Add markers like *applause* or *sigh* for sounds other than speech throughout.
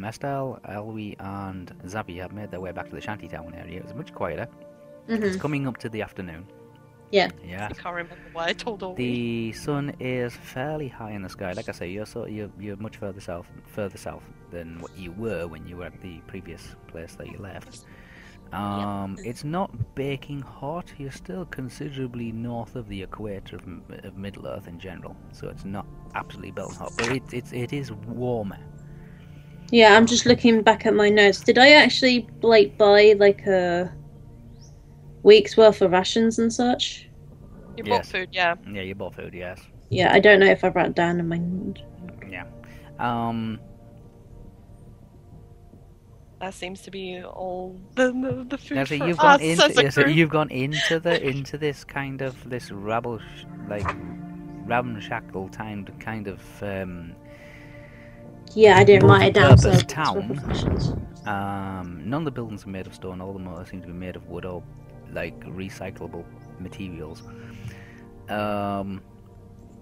Mestel, Elwie, and Zabi have made their way back to the shantytown area. It was much quieter. Mhm. It's coming up to the afternoon. Yeah. Yeah. I can't remember why I told all The sun is fairly high in the sky. Like I say, you're so you're, you're much further south, further south than what you were when you were at the previous place that you left. Um, It's not baking hot. You're still considerably north of the equator of, of Middle Earth in general, so it's not absolutely belting hot. But it, it's it is warmer. Yeah, I'm just looking back at my notes. Did I actually like buy like a week's worth of rations and such? You Yes. bought food, yeah. Yeah, you bought food, yes. Yeah, I don't know if I wrote down in my. Yeah. Um, That seems to be all the the, the food Now, so for you've us gone into as a yeah, so group. you've gone into the *laughs* into this kind of this rabble sh- like ramshackle timed kind of um, Yeah, I didn't write it down. So town. worth of rations. um none of the buildings are made of stone all of them seem to be made of wood or like recyclable materials um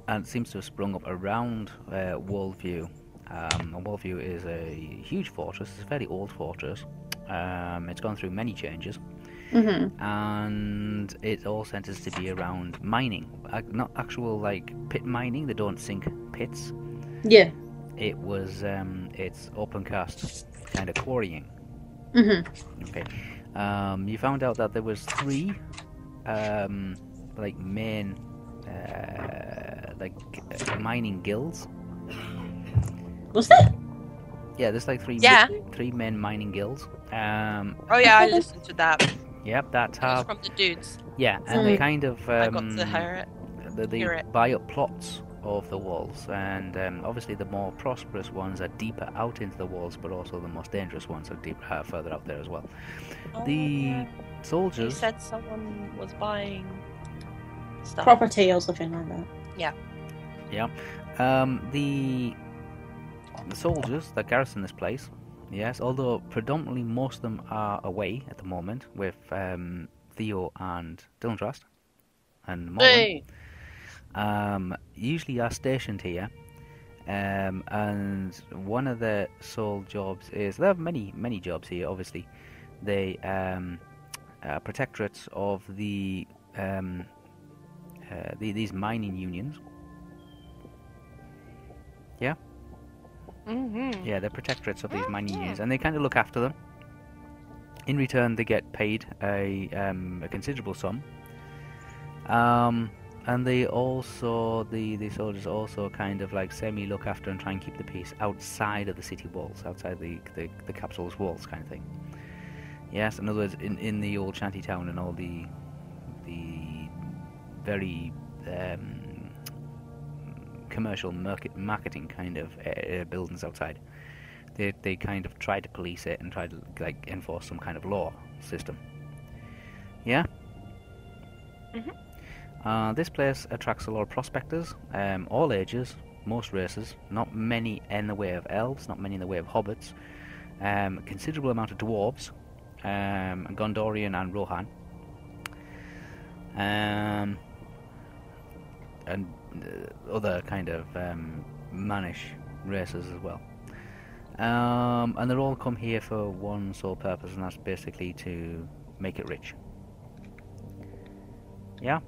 and it seems to have sprung up around uh, Wallview um, and Wallview is a huge fortress it's a fairly old fortress um, it's gone through many changes Mhm. and it all centers to be around mining not actual like pit mining they don't sink pits Yeah. It was um, it's open cast kind of quarrying Mhm. okay um, you found out that there was three um, like main uh, like uh, mining guilds Was there? yeah there's like three Yeah. three main mining guilds um, Oh yeah, I listened to that. yep that It was have from the dudes. yeah and they Mm. kind of I um, got to hear it. they, they hear it. buy up plots of the walls, and um, obviously the more prosperous ones are deeper out into the walls, but also the most dangerous ones are deeper, uh, further out there as well. The You soldiers, said someone was buying stuff. Property or something like that. Yeah. Yeah. Um, the the soldiers that garrison this place, yes, although predominantly most of them are away at the moment with um, Theo and Dylan Trust and Morgan. Hey. Um, usually are stationed here. Um, and one of the sole jobs is they have many many jobs here. Obviously, they um, uh, protectorates of the, um, uh, the these mining unions. Mm-hmm. Yeah, they're protectorates of these mining unions, and they kind of look after them. In return, they get paid a um, a considerable sum. Um, and they also the the soldiers also kind of like semi look after and try and keep the peace outside of the city walls, outside the the, the capital's walls, kind of thing. Yes, in other words, in, in the old shanty town and all the the very um, commercial market, marketing kind of uh, buildings outside. They they kind of try to police it and try to like enforce some kind of law system. Yeah. Mhm. Uh, this place attracts a lot of prospectors, um, all ages, most races. Not many in the way of elves, not many in the way of hobbits. Um, considerable amount of dwarves, um, Gondorian and Rohan. Um, and uh, other kind of um, mannish races as well. Um, and they're all come here for one sole purpose, and that's basically to make it rich. Yeah.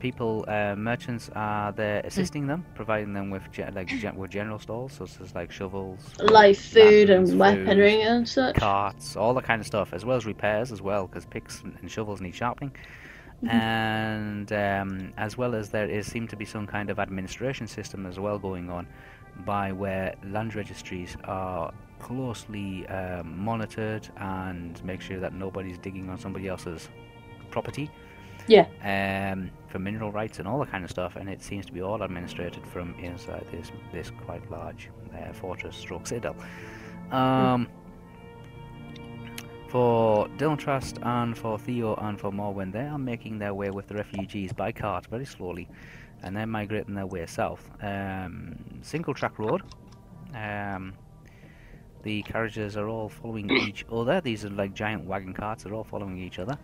People, uh, merchants are there assisting them, providing them with ge- like gen- with general stores, such as like shovels, Like food lanterns, and food, weaponry and such. carts, all that kind of stuff, as well as repairs as well, because picks and shovels need sharpening. Mhm. And um, as well as there is seem to be some kind of administration system as well going on, by where land registries are closely um, monitored and make sure that nobody's digging on somebody else's property. Yeah. Um, for mineral rights and all that kind of stuff, and it seems to be all administrated from inside this this quite large uh, fortress stroke citadel. Um, For Dylan Trust and for Theo and for Morwen, they are making their way with the refugees by cart very slowly, and they're migrating their way south. Um, single track road. Um, the carriages are all following each other. These are like giant wagon carts. They're all following each other,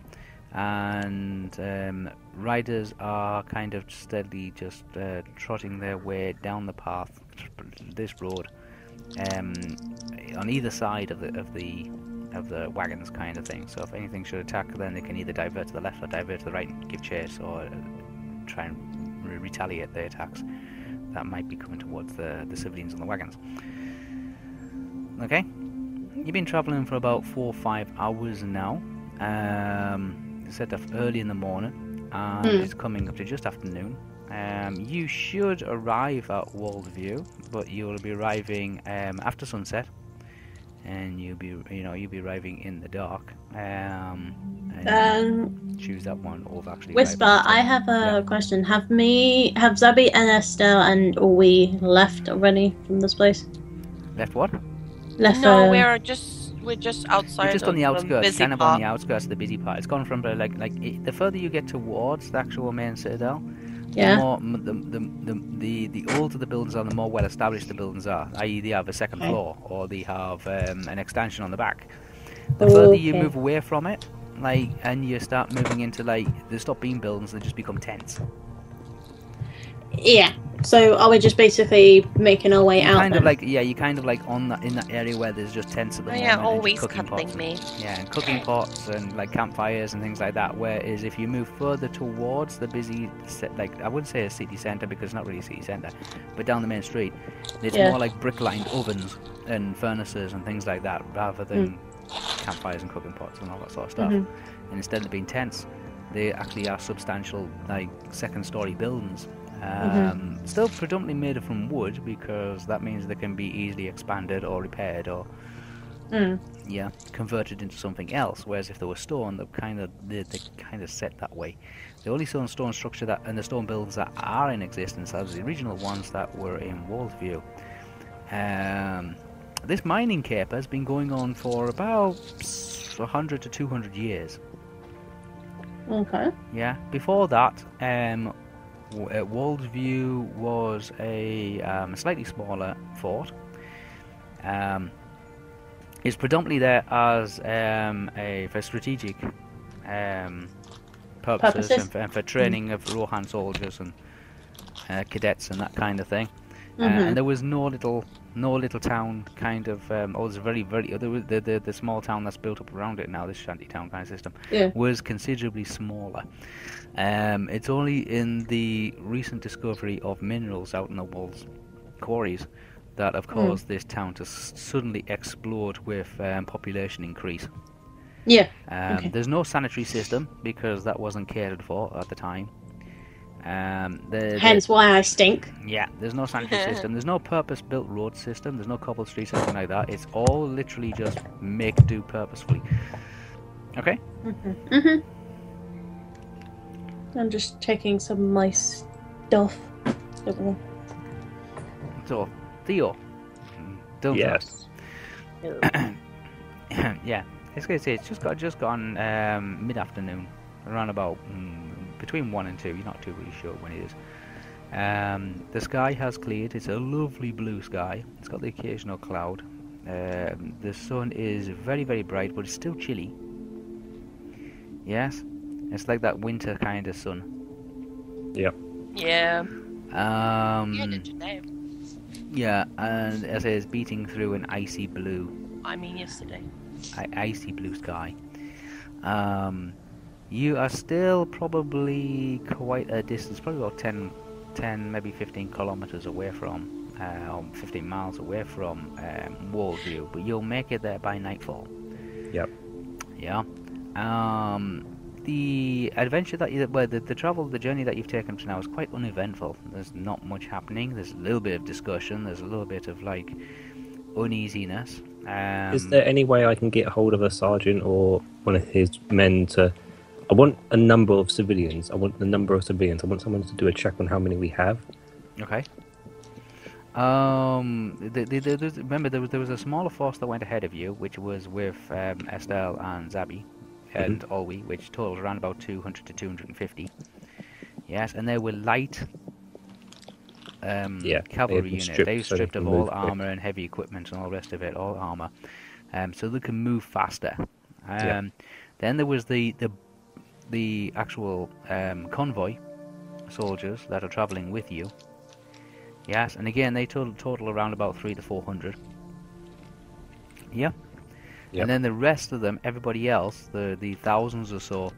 and um, riders are kind of steadily just uh, trotting their way down the path, this road, um, on either side of the of the of the wagons, kind of thing. So if anything should attack, then they can either divert to the left or divert to the right and give chase, or uh, try and re- retaliate their attacks that might be coming towards the the civilians on the wagons. Okay, you've been traveling for about four or five hours now. Um, set off early in the morning, and Hmm. it's coming up to just afternoon. Um, you should arrive at Waldview, but you'll be arriving um, after sunset, and you'll be, you know, you'll be arriving in the dark. Um, Um, choose that one over actually. Whisper, I have a Yeah. question. Have me, have Zabi and Estelle and we left already from this place? left what? Left. No, uh, we're just we're just outside. You're just on the outskirts, busy kind of part. on the outskirts of the busy part. It's gone from like like it, the further you get towards the actual main citadel, Yeah. the more the, the, the, the, the older the buildings are, the more well established the buildings are. I.e., they have a second Okay. floor or they have um, an extension on the back. The further you move away from it, like, and you start moving into like, they stop being buildings, they just become tents. Yeah. So are we just basically making our way out? kind then? of like, yeah, you kind of like on that in that area where there's just tents at the Oh, moment. yeah, and always cooking cuddling pots. me. Yeah, and cooking pots and like campfires and things like that. Whereas if you move further towards the busy, like I wouldn't say a city centre because it's not really a city centre, but down the main street, it's Yeah. more like brick-lined ovens and furnaces and things like that, rather than campfires and cooking pots and all that sort of stuff. Mhm. And instead of being tents, they actually are substantial, like second-story buildings. Um, Still predominantly made from wood because that means they can be easily expanded or repaired or Mm. yeah, converted into something else. Whereas if they were stone, they're kind of they they kind of set that way. The only stone stone structure that and the stone buildings that are in existence are the original ones that were in Waldview. Um, this mining cape has been going on for about 100 to 200 years. Okay. Yeah. Before that, um, Waldview was a um, slightly smaller fort. Um, it's predominantly there as um, a for strategic um, purposes, Purposes? And, for, and for training of Rohan soldiers and uh, cadets and that kind of thing. Uh, Mhm. and there was no little, no little town kind of. Um, oh, there's very, very. The, the the small town that's built up around it now. This shanty town kind of system Yeah. was considerably smaller. Um, it's only in the recent discovery of minerals out in the walls quarries that have caused this town to s- suddenly explode with um, population increase. Yeah. Um, Okay. There's no sanitary system because that wasn't catered for at the time. Um, the, the- Hence why I stink. yeah, there's no sanitary *laughs* system. There's no purpose-built road system. There's no cobbled streets, or anything like that. It's all literally just make do purposefully. Okay. Mhm. Mhm. I'm just checking some of my stuff. So, Theo. Don't Yes. *coughs* yeah, it's gonna say it's just got just gone um, mid-afternoon, around about mm, between one and two. You're not too really sure when it is. Um, the sky has cleared. It's a lovely blue sky. It's got the occasional cloud. Um, the sun is very very bright, but it's still chilly. Yes, it's like that winter kind of sun. Yeah. Um, Yeah, did yeah, and as it is beating through an icy blue I mean yesterday. i- icy blue sky. Um, you are still probably quite a distance, probably about 10, 10 maybe 15 kilometers away from, uh, or 15 miles away from um, Waldview, but you'll make it there by nightfall. Yep. Yeah. Um, the adventure that you, well, the, the travel, the journey that you've taken to now is quite uneventful. There's not much happening. There's a little bit of discussion. There's a little bit of like uneasiness. Um, Is there any way I can get hold of a sergeant or one of his men to? I want a number of civilians. I want the number of civilians. I want someone to do a check on how many we have. Okay. Um, the, the, the, remember there was there was a smaller force that went ahead of you, which was with um, Estelle and Zabi and Olwe, which totaled around about 200 to 250. Yes, and they were light um, Yeah, cavalry unit. stripped they so they stripped can of all quick. armor and heavy equipment and all the rest of it, all armor, um, so they can move faster. Um, Yeah. Then there was the the the actual um, convoy soldiers that are traveling with you. Yes, and again they total total around about three to four hundred. Yeah. Yep. And then the rest of them, everybody else, the the thousands or so,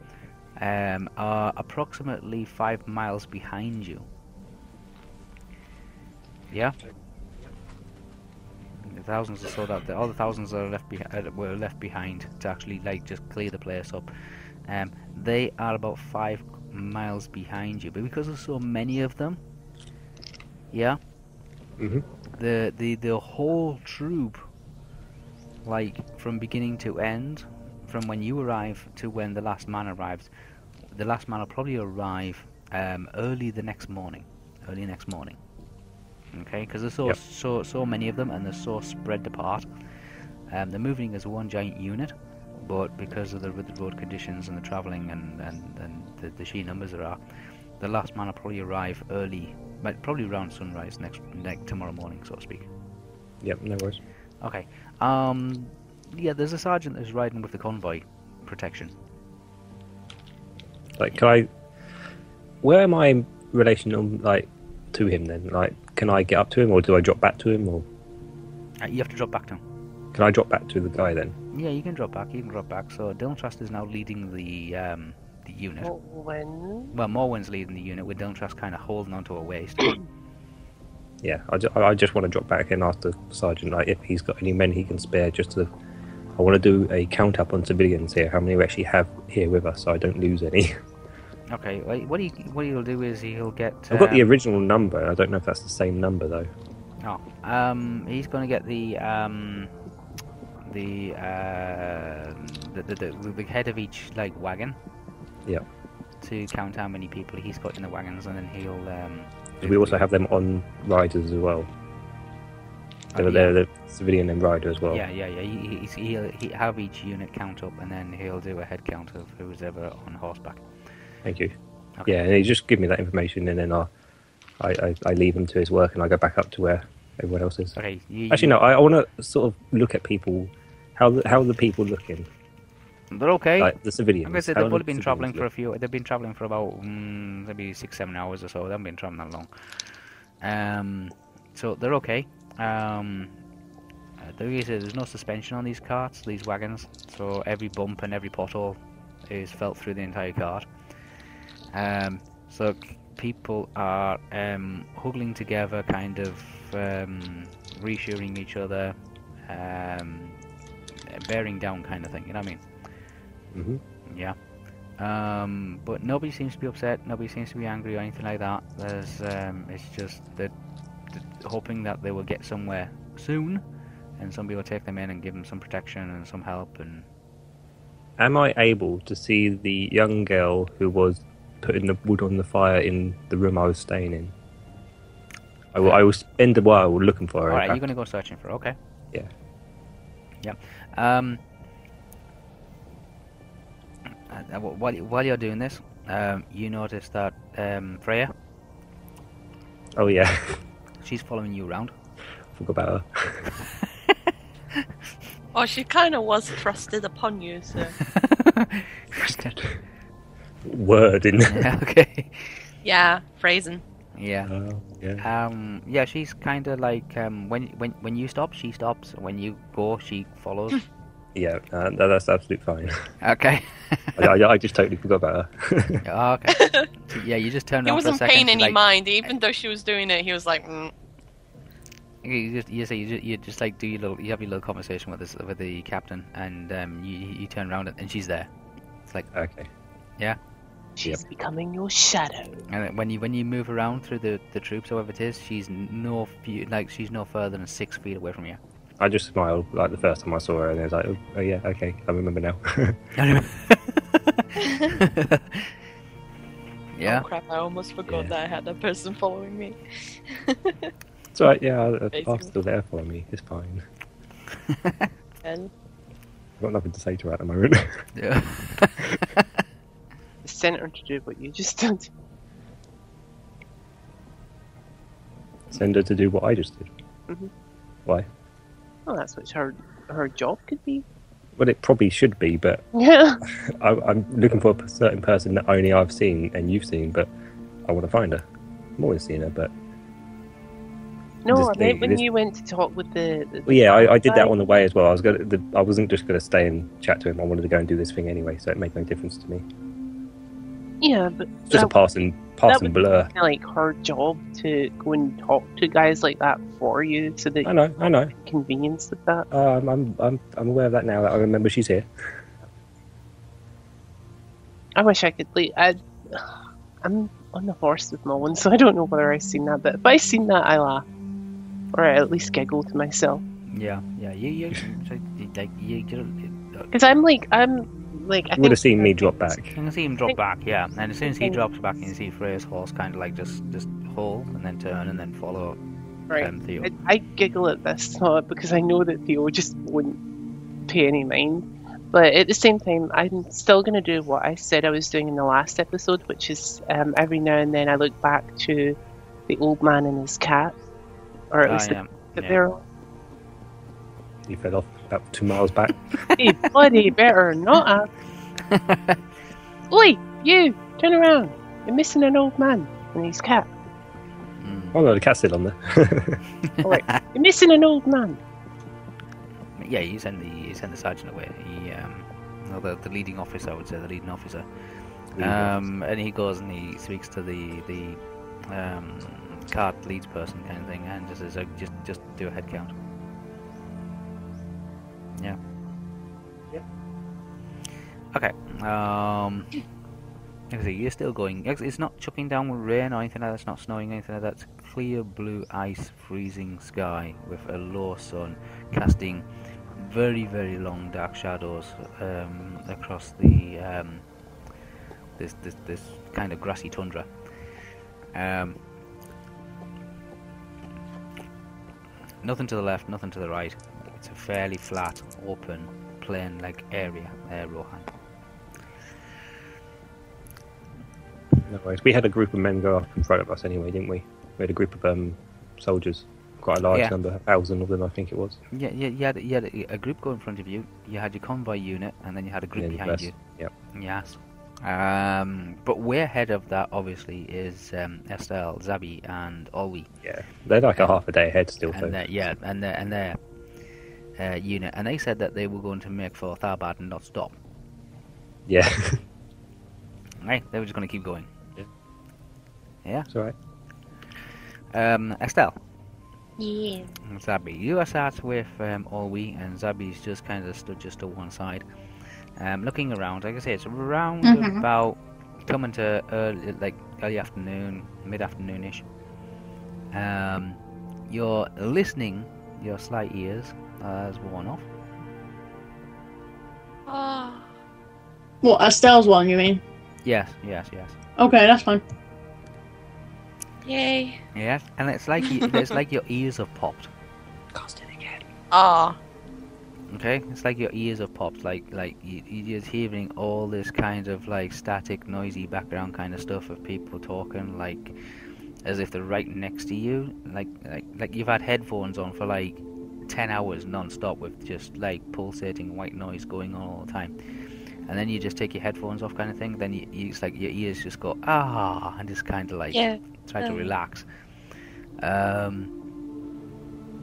um, are approximately five miles behind you. Yeah. The thousands or so that all the thousands that are left behind uh, were left behind to actually like just clear the place up. Um, they are about five miles behind you, but because there's so many of them, yeah, hmm the the the whole troop like from beginning to end from when you arrive to when the last man arrives the last man will probably arrive um, early the next morning early next morning okay? Because there's so Yep. so so many of them and they're so spread apart. Um, they're moving as one giant unit but because of the, with the road conditions and the travelling and, and, and the, the sheer numbers there are the last man will probably arrive early but probably around sunrise next, next tomorrow morning so to speak Yep, no worries. Okay. Um. Yeah, there's a sergeant that's riding with the convoy protection. Like, can I? Where am I in relation um, like to him then? Like, can I get up to him, or do I drop back to him, or Uh, you have to drop back to him. can I drop back to the guy then? Yeah, you can drop back. You can drop back. So Dylan Trust is now leading the um the unit. Well, when? Well, Morwen's leading the unit with Dylan Trust kind of holding onto her waist. *coughs* Yeah, I, ju- I just want to drop back and ask the sergeant like if he's got any men he can spare. Just to, I want to do a count up on civilians here. How many we actually have here with us, so I don't lose any. *laughs* okay. Well, what he what he'll do is he'll get. I've got the um, original number. I don't know if that's the same number though. Oh, um, he's going to get the um, the, uh, the, the the the head of each like wagon. Yep. To count how many people he's got in the wagons, and then he'll. Um, We also have them on riders as well. They're, yeah. they're the civilian and rider as well. Yeah, yeah, yeah. He, he's, he'll he have each unit count up, and then he'll do a head count of who's ever on horseback. Thank you. Okay. Yeah, and he just give me that information, and then I, I, I, leave him to his work, and I go back up to where everyone else is. Okay. You, Actually, no. I, I want to sort of look at people. How the, how are the people looking? They're okay. Like the civilians. Like I said, they've only been civilians for a few. They've been travelling for about mm, maybe six, seven hours or so. They haven't been travelling that long. Um, so they're okay. Um, uh, there is there's no suspension on these carts, these wagons. So every bump and every pothole is felt through the entire cart. Um, so people are um, huddling together, kind of um, reassuring each other, um, bearing down, kind of thing. You know what I mean? hmm Yeah. Um, but nobody seems to be upset. Nobody seems to be angry or anything like that. There's, um, it's just that hoping that they will get somewhere soon, and somebody will take them in and give them some protection and some help. And Am I able to see the young girl who was putting the wood on the fire in the room I was staying in? I will, I will spend a while looking for her. all right, you're gonna go searching for. her, Okay. Yeah. Yeah. Um. uh, while while you're doing this, um, you notice that um, Freya, Oh yeah, *laughs* she's following you around. forgot about her. *laughs* Oh, she kind of was thrusted upon you, so. *laughs* Word in. yeah, okay. Yeah, phrasing. Yeah. Oh, yeah. Um, yeah, she's kind of like um, when when when you stop, she stops. When you go, she follows. *laughs* Yeah, uh, that- that's absolutely fine. *laughs* okay. I, I, I just totally forgot about her. *laughs* Oh, okay. So, yeah, you just turn He around for a wasn't second. paying to, any like, mind, even though she was doing it. He was like, mm. You just you say you just, you just like do your little you have your little conversation with this with the captain, and um, you you turn around and she's there. It's like okay. "She's becoming your shadow." and when you when you move around through the the troops, however it is, she's no few, like she's no further than six feet away from you. I just smiled like the first time I saw her, and I was like, oh, oh yeah, okay, I remember now. *laughs* yeah. Oh crap! I almost forgot Yeah. that I had that person following me. it's alright, yeah, the Basically. path's still there for me. It's fine. And I've got nothing to say to her at the moment. *laughs* Yeah. *laughs* Send her to do what you just did. Send her to do what I just did. Mhm. Why? Well, that's what her her job could be. Well, it probably should be, but *laughs* Yeah. *laughs* I, I'm looking for a certain person that only I've seen and you've seen, but I want to find her. I'm always seeing her, but No, This- I meant when this- you went to talk with the. the Well, yeah, I, I did that on the way as well. I was gonna, I wasn't just going to stay and chat to him. I wanted to go and do this thing anyway, so it made no difference to me. Yeah, but It's just a that passing, passing would- blur. kind of like her job to go and talk to guys like that for you, so that I know, I know. convenience of that. Uh, I'm, I'm, I'm, I'm aware of that now. That I remember she's here. I wish I could. Like, I, *sighs* I'm on the horse with Mullen, *laughs* so I don't know whether I've seen that. But if I've seen that, I laugh, or I at least giggle to myself. Yeah, yeah. yeah, yeah. like, you, you, Because I'm like, I'm like, I You would have seen me drop back. you can see him drop back, yeah. And as soon as he drops back, you can see Freya's horse kind of like just just hold and then turn and then follow Right. um, Theo. I, I giggle at this thought because I know that Theo just wouldn't pay any mind. But at the same time, I'm still going to do what I said I was doing in the last episode, which is um, every now and then I look back to the old man and his cat, or at least the yeah, that yeah. they're on. Fell off about two miles back. *laughs* Hey, bloody better not have. *laughs* Oi, you! Turn around! You're missing an old man and his cat. Mm. Oh no, the cat's still on there. *laughs* You're missing an old man. Yeah, you send the you send the sergeant away. He, um, well, the, the leading officer, I would say, the leading officer. Um, and he goes and he speaks to the the um, card leads person kind of thing, and just says, uh, just just do a head count. Yeah. Yep. Okay. Um. Like I say, you're still going. It's it's not chucking down with rain or anything like that. It's not snowing or anything like that. It's clear blue ice, freezing sky with a low sun casting very very long dark shadows um, across the um, this, this this kind of grassy tundra. Um, nothing to the left, nothing to the right. It's a fairly flat, open, plain-like area there, Rohan. No worries. We had a group of men go up in front of us anyway, didn't we? We had a group of um, soldiers, quite a large Yeah. number, a thousand of them, I think it was. Yeah, yeah, you had, you had a, a group go in front of you. You had your convoy unit, and then you had a group behind rest. you. Yep. Yes. Um, but way ahead of that, obviously, is um, Estelle, Zabi, and Olwi. Yeah, they're like a half a day ahead still. and yeah, and their, and their uh, unit, and they said that they were going to make for Tharbad and not stop. yeah, *laughs* Right, they were just going to keep going. Yeah. Yeah. it's all right. Um, Estelle, Yeah. Zabi, you are sat with um, Olwi, and Zabi's just kind of stood just to one side, um, looking around. Like I say, it's around Mhm. about coming to early, like early afternoon, mid afternoonish. Um, you're listening. Your slight ears has worn off. Ah. What, Estelle's one, you mean? Yes, yes, yes. Okay, that's fine. Yay. Yes, and it's like you, *laughs* it's like your ears have popped. Cast it again. Ah. Okay, it's like your ears have popped. Like like you, you're just hearing all this kind of like static, noisy background kind of stuff of people talking, like as if they're right next to you. Like like like you've had headphones on for like ten hours non-stop with just like pulsating white noise going on all the time. And then you just take your headphones off, kind of thing. Then you, you it's like your ears just go ah, and just kind of like Yeah. try to um, relax. Um,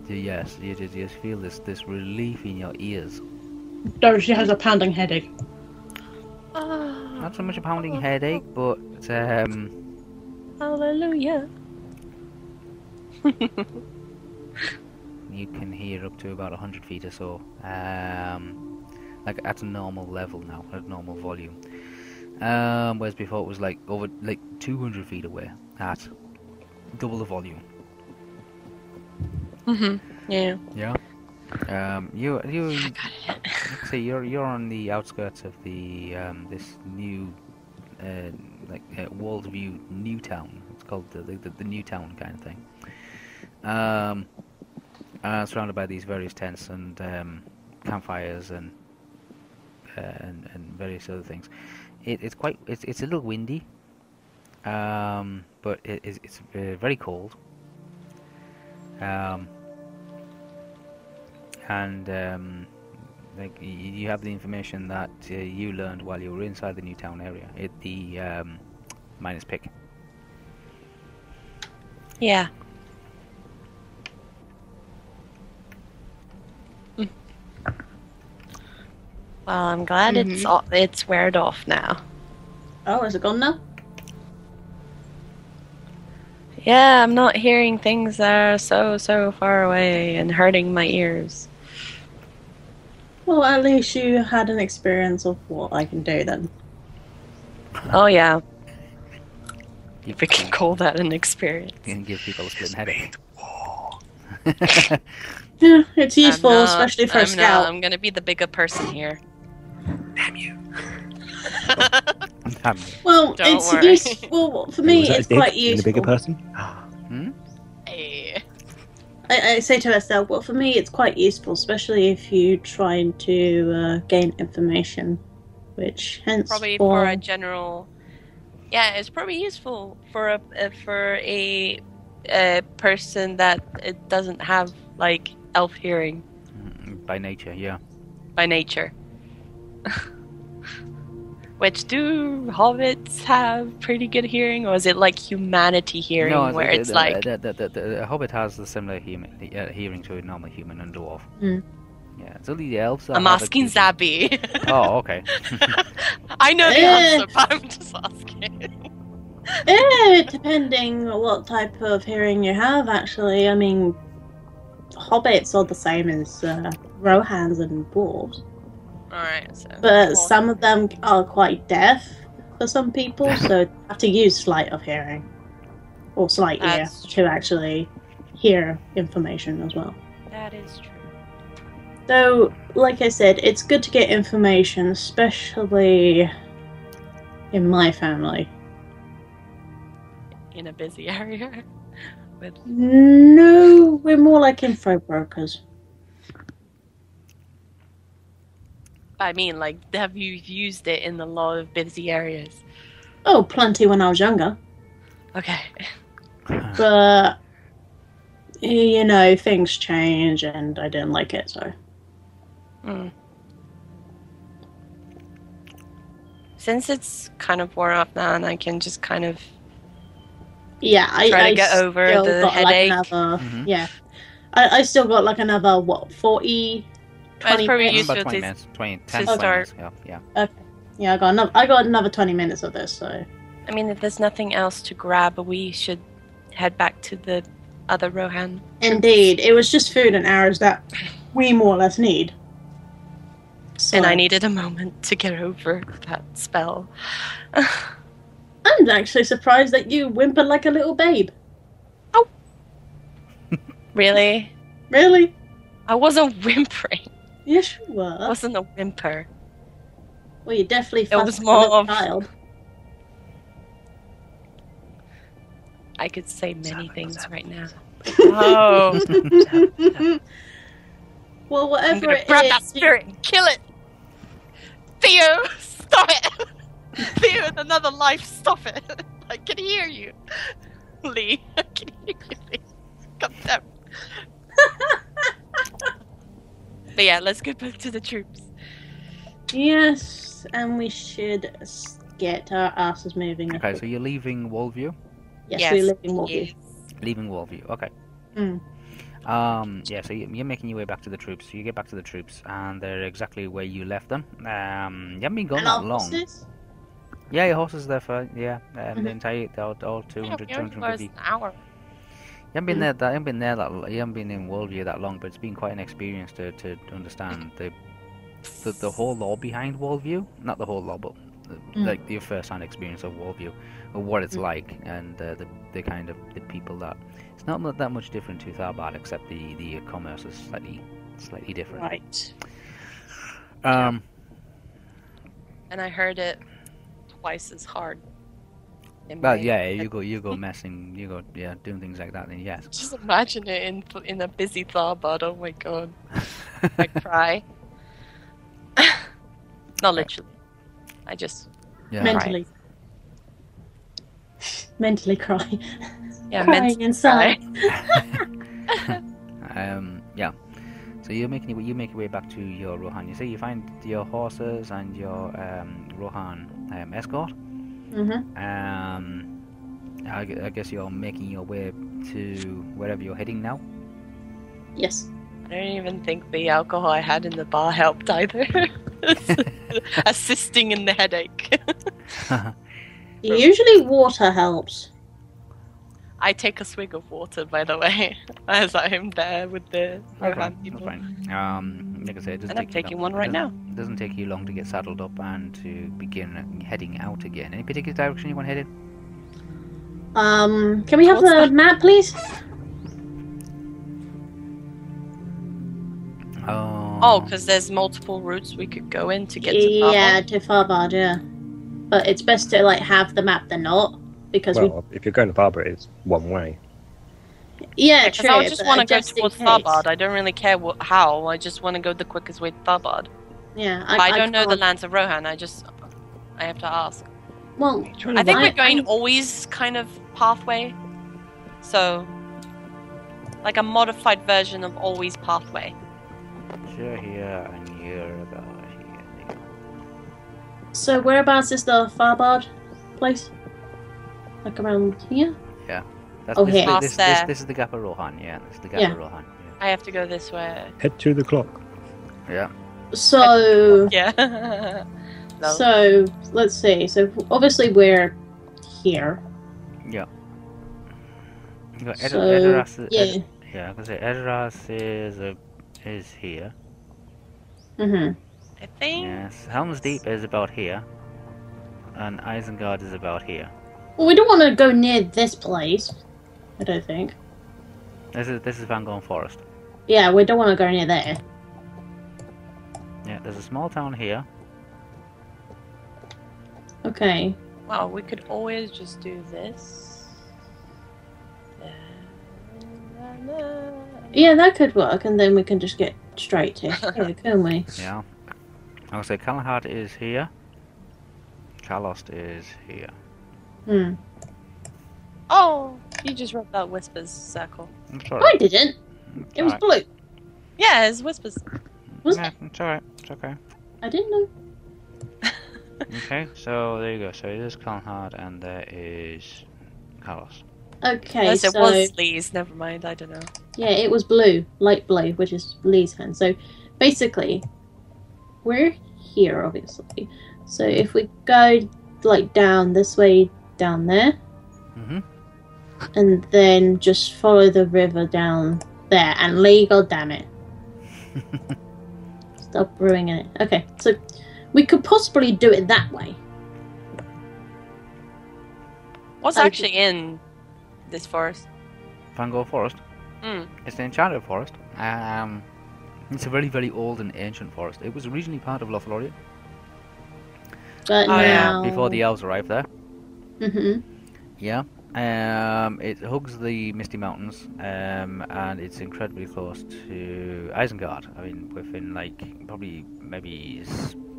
yes, you just, you just feel this this relief in your ears. Dorothy has a pounding headache. Ah. Not so much a pounding headache, but um, Hallelujah. *laughs* you can hear up to about hundred feet or so. Um, like at a normal level now, at normal volume. Um, whereas before it was like over like two hundred feet away at double the volume. Mm Mhm. Yeah. Yeah. Um, you you I got it. So you're you're on the outskirts of the um, this new uh, like uh, Walled View New Town. It's called the the, the New Town kind of thing. Um, uh, surrounded by these various tents and um, campfires and, uh, and and various other things. It, it's quite it's it's a little windy, um, but it, it's it's uh, very cold. Um, and um, like you have the information that uh, you learned while you were inside the new town area at the um, minus pick. Yeah. Well, I'm glad it's Mhm. all, it's weared off now. Oh, is it gone now? Yeah, I'm not hearing things that are so so far away and hurting my ears. Well, at least you had an experience of what I can do then. Oh yeah, You if we can call that an experience. can give people a split headache. *laughs* *laughs* Yeah, it's useful, not- especially for a I'm scout. Not, I'm gonna be the bigger person here. Damn you. *laughs* Damn. Well, Don't it's worry. useful for me. Was that It's dick quite in a useful. bigger person? Hey. I, I say to myself, well, for me, it's quite useful, especially if you're trying to uh, gain information, which hence Probably for for a general. Yeah, it's probably useful for a uh, for a, a person that it doesn't have like elf hearing Mm, By nature, yeah. by nature. *laughs* Which do hobbits have pretty good hearing, or is it like humanity hearing, no, where the, it's the, like the, the, the, the Hobbit has the similar human, uh, hearing to a normal human and dwarf. Mm. Yeah, it's only the elves. That I'm have asking too. Zabi. *laughs* Oh, okay. *laughs* I know the Eh. answer, but I'm just asking. Eh, depending what type of hearing you have, actually. I mean, hobbits are the same as uh, rohans and dwarves, Alright, so. but some of them are quite deaf for some people, *laughs* so you have to use sleight of hearing or slight ear That's to actually hear information as well. That is true. So, like I said, it's good to get information, especially in my family. In a busy *laughs* area. With No, we're more like info brokers. I mean, like, have you used it in a lot of busy areas? Oh, plenty when I was younger. Okay. *laughs* But, you know, things change and I didn't like it, so. Hmm. Since it's kind of worn off now, and I can just kind of Yeah, I, Try to I get over the got headache. like another. Mhm. Yeah. I, I still got like another, what, 40, Well, 20 probably minutes? useful About 20 to- minutes. 20, 10, to start. minutes. Yeah, yeah. Yeah, I got another, I got another 20 minutes of this, so. I mean, if there's nothing else to grab, we should head back to the other Rohan. Indeed, it was just food and arrows that we more or less need. So, And I needed a moment to get over that spell. I'm actually surprised that you whimpered like a little babe. Oh. *laughs* really? Really? I wasn't whimpering. Yes, you I were. wasn't a whimper. Well, you definitely It fussed was like a little more of- child. I could say many things right now. Oh, *laughs* well, whatever I'm whatever gonna it grab is, that spirit and kill it. Theo, *laughs* stop it! *laughs* Theo, another life, stop it! I can hear you, Lee. I can hear you, Lee. God damn. But yeah, let's get back to the troops. Yes, and we should s- get our asses moving. Okay, so you're leaving Wallview? yes, Yes, we live in Warview. Yes. Leaving Wallview, okay. Mm. Um, yeah, so you- you're making your way back to the troops. You get back to the troops, and they're exactly where you left them. Um, you haven't been gone And that our long. horses? Yeah, your horses is there for, yeah, um, Mhm. the entire, all, all Yeah, 200, we 250. was an hour. You haven't been there. That, you haven't been there that. You haven't been in Worldview that long, but it's been quite an experience to, to understand the, the the whole law behind Worldview. Not the whole law, but Mm. like your first-hand experience of Worldview, or what it's Mm. like, and uh, the the kind of the people that. It's not that much different to Tharbad, except the the commerce is slightly slightly different. Right. Um. And I heard it twice as hard. In Well, yeah, head. you go, you go messing, you go, yeah, doing things like that. Then yes. *laughs* Just imagine it in in a busy Tharbad. Oh my god, I cry. *laughs* Not literally. I just yeah. Mentally. Mentally cry. yeah Crying meant inside. *laughs* Um, yeah. So you're making your, you make your way back to your Rohan. You say you find your horses and your um, Rohan um, escort. Mm-hmm. Um, I, I guess you're making your way to wherever you're heading now. Yes. I don't even think the alcohol I had in the bar helped either. *laughs* *laughs* assisting in the headache. *laughs* Usually water helps. I take a swig of water, by the way, *laughs* as I'm there with the That's Rohan fine, people. that's fine. Um, like I said, it doesn't And I'm taking long- one right it now. It doesn't take you long to get saddled up and to begin heading out again. Any particular direction you want headed? Um, can we have What's the that? map, please? Oh, Oh, because there's multiple routes we could go in to get to yeah, Tharbad. to Tharbad, yeah. But it's best to like have the map than not because Well, if you're going to Barbara, it's one way. we. Yeah, Because true. I just want to go just in towards case. Tharbad. I don't really care what, how. I just want to go the quickest way to Tharbad. Yeah, But I, don't know the lands of Rohan. I just, I have to ask. Well, I think we're going I'm- always kind of pathway. So, like a modified version of always pathway. you're here and you're about here. so whereabouts is the Tharbad place? Like around here? That's Oh, this, here. this, Past this, this is the Gap of Rohan, yeah. This is the Gap Yeah. of Rohan. I have to go this way. Head to the clock. Yeah. yeah. So, Yeah. *laughs* no. so let's see. So obviously we're here. You got Ed- So Edoras, Ed- yeah. yeah, I was gonna say Edoras is uh, is here. hmm I think. Yes, Helm's Deep is about here, and Isengard is about here. Well, we don't want to go near this place. I don't think. This is this is Fangorn Forest. Yeah, we don't want to go near there. Yeah, there's a small town here. Okay. Well, we could always just do this. Yeah, that could work, and then we can just get straight to *laughs* here, can we? Yeah. I would say Kalahad is here. Kalost is here. Hmm. Oh, you just wrote that whispers circle. I'm I didn't. It was blue. Yeah, it's whispers. Was yeah, it? it's alright. It's okay. I didn't know. *laughs* Okay, so there you go. So it is Kalahad and there is Kalos. Okay, Unless so it was Lee's, never mind, I don't know. yeah, it was blue, light blue, which is Lee's hand. So basically, we're here, obviously. So if we go like down this way, down there, Mm-hmm. and then just follow the river down there, and Lee, god damn it, *laughs* stop ruining it. Okay, so we could possibly do it that way. What's I actually in this forest? Fangorn Forest. Mm. It's the Enchanted Forest. Um, it's a very, very old and ancient forest. It was originally part of Lothlorien But Oh, now before the elves arrived there. Hmm Yeah. Um, it hugs the Misty Mountains, um, and it's incredibly close to Isengard. I mean, within like probably maybe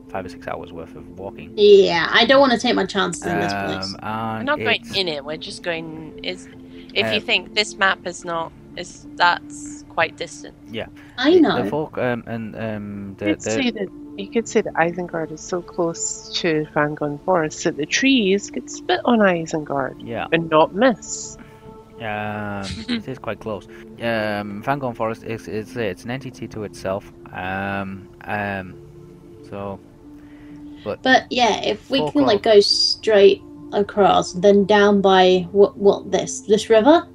five or six hours worth of walking. Yeah, I don't want to take my chances in this place. Um, and We're not going in it, we're just going is if you Uh, think this map is not is that's quite distant. Yeah, I know. the folk um, and um, You the, could say the, that you could say that Isengard is so close to Fangorn Forest that the trees could spit on Isengard yeah. and not miss. Um, *laughs* it is quite close. Um, Fangorn Forest is it's it's an entity to itself. Um, um, so But yeah, if we Full can like go straight across, then down by what what this this river.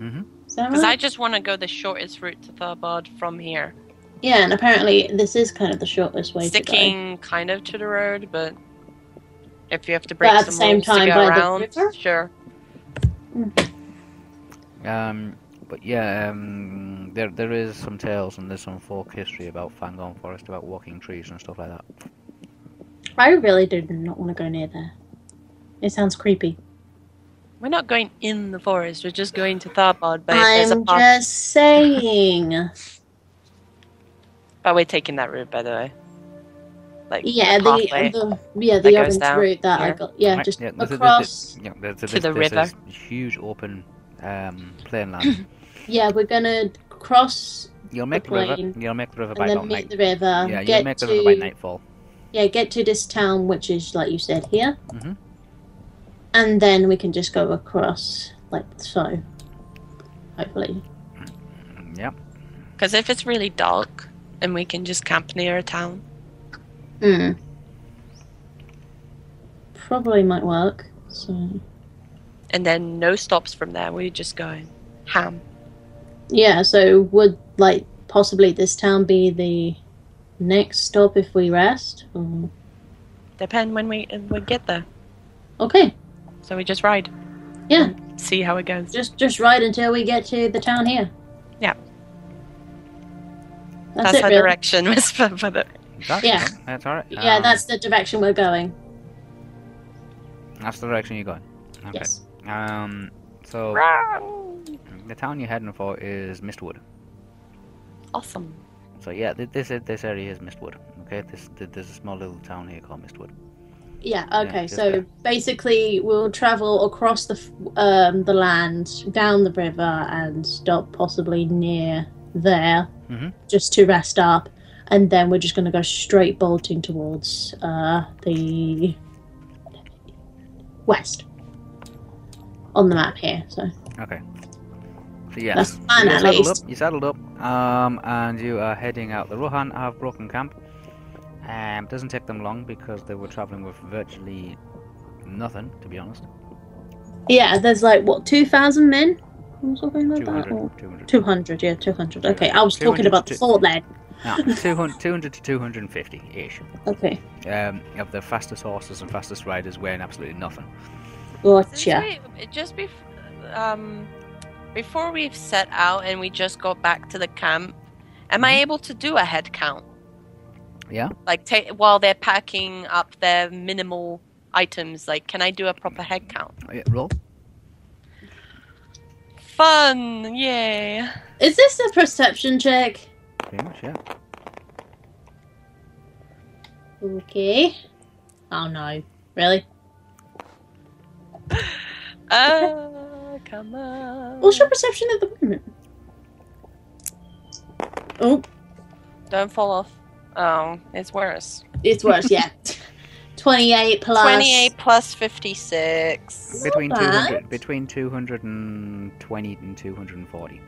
Mhm. Is that Because I just want to go the shortest route to Tharbad from here. Yeah, and apparently this is kind of the shortest way to Sticking kind of to the road, but if you have to break at the some same rules to time go by the around, river? sure. um, but yeah, um, there there is some tales and there's some folk history about Fangorn Forest about walking trees and stuff like that. I really do not want to go near there. It sounds creepy. We're not going in the forest. We're just going to Tharbad. But if there's a I'm path, just saying. But we're taking that route, by the way. Like Yeah, the the, yeah the goes orange down route that I got. Yeah, Right, just yeah, there's a- there's a- across. Yeah, there's, there's, To the there's river. this huge open um, plain land. *clears throat* Yeah, we're gonna cross You'll make The the river. You'll make the river by and then meet night. the river. Yeah, you'll get make the to river by nightfall. yeah, get to this town, which is like you said here, Mhm. and then we can just go across like so. Hopefully, Mm, Yep. Because if it's really dark and we can just camp near a town, Hmm. Probably might work. So And then no stops from there. We're just going ham. yeah. So would like possibly this town be the next stop if we rest? Or... Depend when we we get there. Okay. So we just ride. Yeah. See how it goes. Just just ride until we get to the town here. Yeah. That's, That's it. our Really. direction. *laughs* for for the Yeah. That's all right. Yeah, Um, that's the direction we're going. that's the direction you're going. Okay. Yes. Um. So Run! the town you're heading for is Mistwood. Awesome. So yeah, this this area is Mistwood. Okay, this there's a small little town here called Mistwood. Yeah. Yeah, Okay. just so there. basically, we'll travel across the um, the land, down the river, and stop possibly near there, Mhm. just to rest up, and then we're just going to go straight bolting towards uh, the west on the map here. So Okay. So yeah, That's fine, you at saddled least. up. You saddled up, um, and you are heading out. The Rohan have broken camp. Um, doesn't take them long because they were traveling with virtually nothing, to be honest. yeah, there's like what two thousand men something like 200, that. Or... 200. 200, yeah, 200. Okay, I was talking about the to- fort then. No, 200, 200 to 250 ish. Okay, Um, of the fastest horses and fastest riders wearing absolutely nothing. Since gotcha. we- just bef- um, before we've set out and we just go back to the camp, am I Mhm. able to do a head count? Yeah. Like ta- while they're packing up their minimal items, like can I do a proper head count? Yeah, roll. Fun! Yay! Is this a perception check? Pretty much, yeah. Okay. Oh no. Really? *laughs* Ah, come on! What's your perception at the moment? Oh, Don't fall off. Oh, it's worse. it's worse, yeah. *laughs* 28 plus. Twenty-eight plus fifty-six. Between Not 200, bad. between 220 and 240.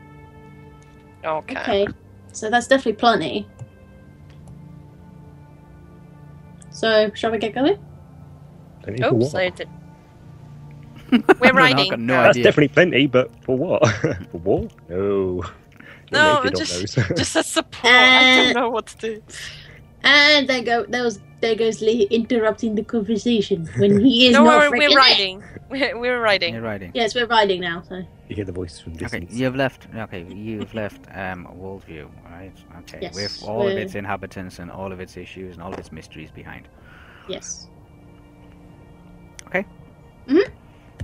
Okay. Okay, so that's definitely plenty. So, shall we get going? Plenty for Oops, what? I did. I don't know, I've riding. got no That's idea. definitely plenty, but for what? *laughs* for war? No. No, naked on just- those. Just a support. I Uh, don't know what to do. And there go. There was. There goes interrupting the conversation when he is *laughs* no, not we're, freaking we're riding. We're, we're You're riding. riding. Yes, we're riding now. So you hear the voice from Okay, distance. you've left. Okay, you've left um, Worldview, right? Okay, Yes, with all of we're- its inhabitants and all of its issues and all of its mysteries behind. yes. Okay.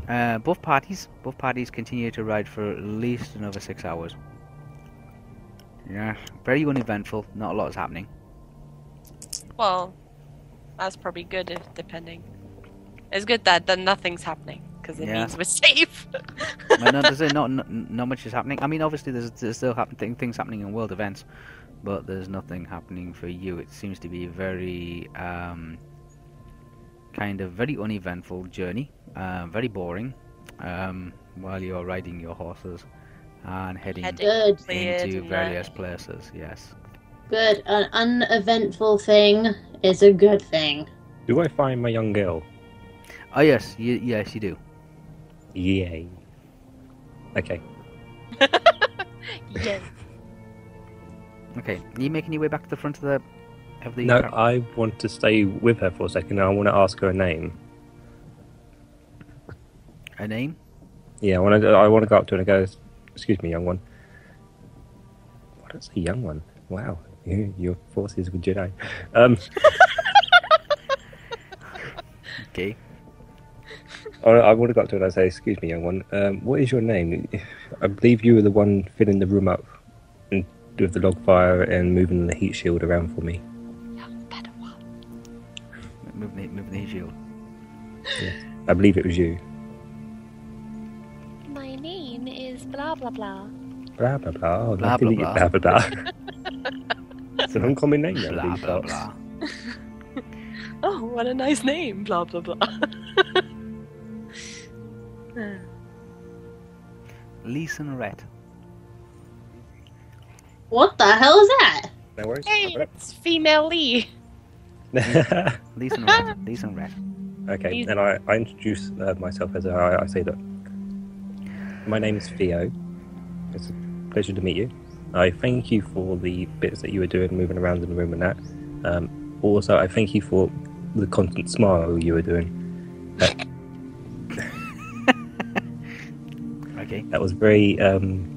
Uh, both parties, both parties continue to ride for at least another six hours. Yeah, very uneventful. Not a lot is happening. Well, that's probably good, if, depending. It's good that, that nothing's happening because it Yeah. means we're *laughs* safe. no, no, there's not, not not much is happening. I mean, obviously there's, there's still happening things happening in world events, but there's nothing happening for you. It seems to be a very um, kind of very uneventful journey, uh, very boring. Um, while you're riding your horses and heading Heading Good. into and, various places. Yes. Good. An uneventful thing is a good thing. Do I find my young girl? Oh yes, you, yes you do. Yay. Okay. *laughs* Yeah. Okay, are you making your way back to the front of the of the? No, car- I want to stay with her for a second. I want to ask her a name. a name? Yeah, I want to. I want to go up to her and go. Excuse me, young one. Why don't say young one? Wow, you, your forces with Jedi. Um, *laughs* Okay. *laughs* I, I want to go up to her and I say, "Excuse me, young one. Um, what is your name? I believe you were the one filling the room up and with the log fire and moving the heat shield around for me. Better one. Move the move the shield. I believe it was you. My name is blah blah blah. Blah blah blah. Oh, Blah, lucky blah, blah blah blah. *laughs* it's an uncommon name now. Blah these blah blah. Oh, what a nice name. Blah, blah, blah. *laughs* Leeson Rhett. What the hell is that? That works. hey, it's female Lee. *laughs* Lee's and red. *laughs* Lee's and red. okay, He's- and I, I introduce uh, myself as a, I, I say that my name is Theo. It's a pleasure to meet you. I thank you for the bits that you were doing, moving around in the room and that. Um, also, I thank you for the constant smile you were doing. *laughs* Okay. That was very um,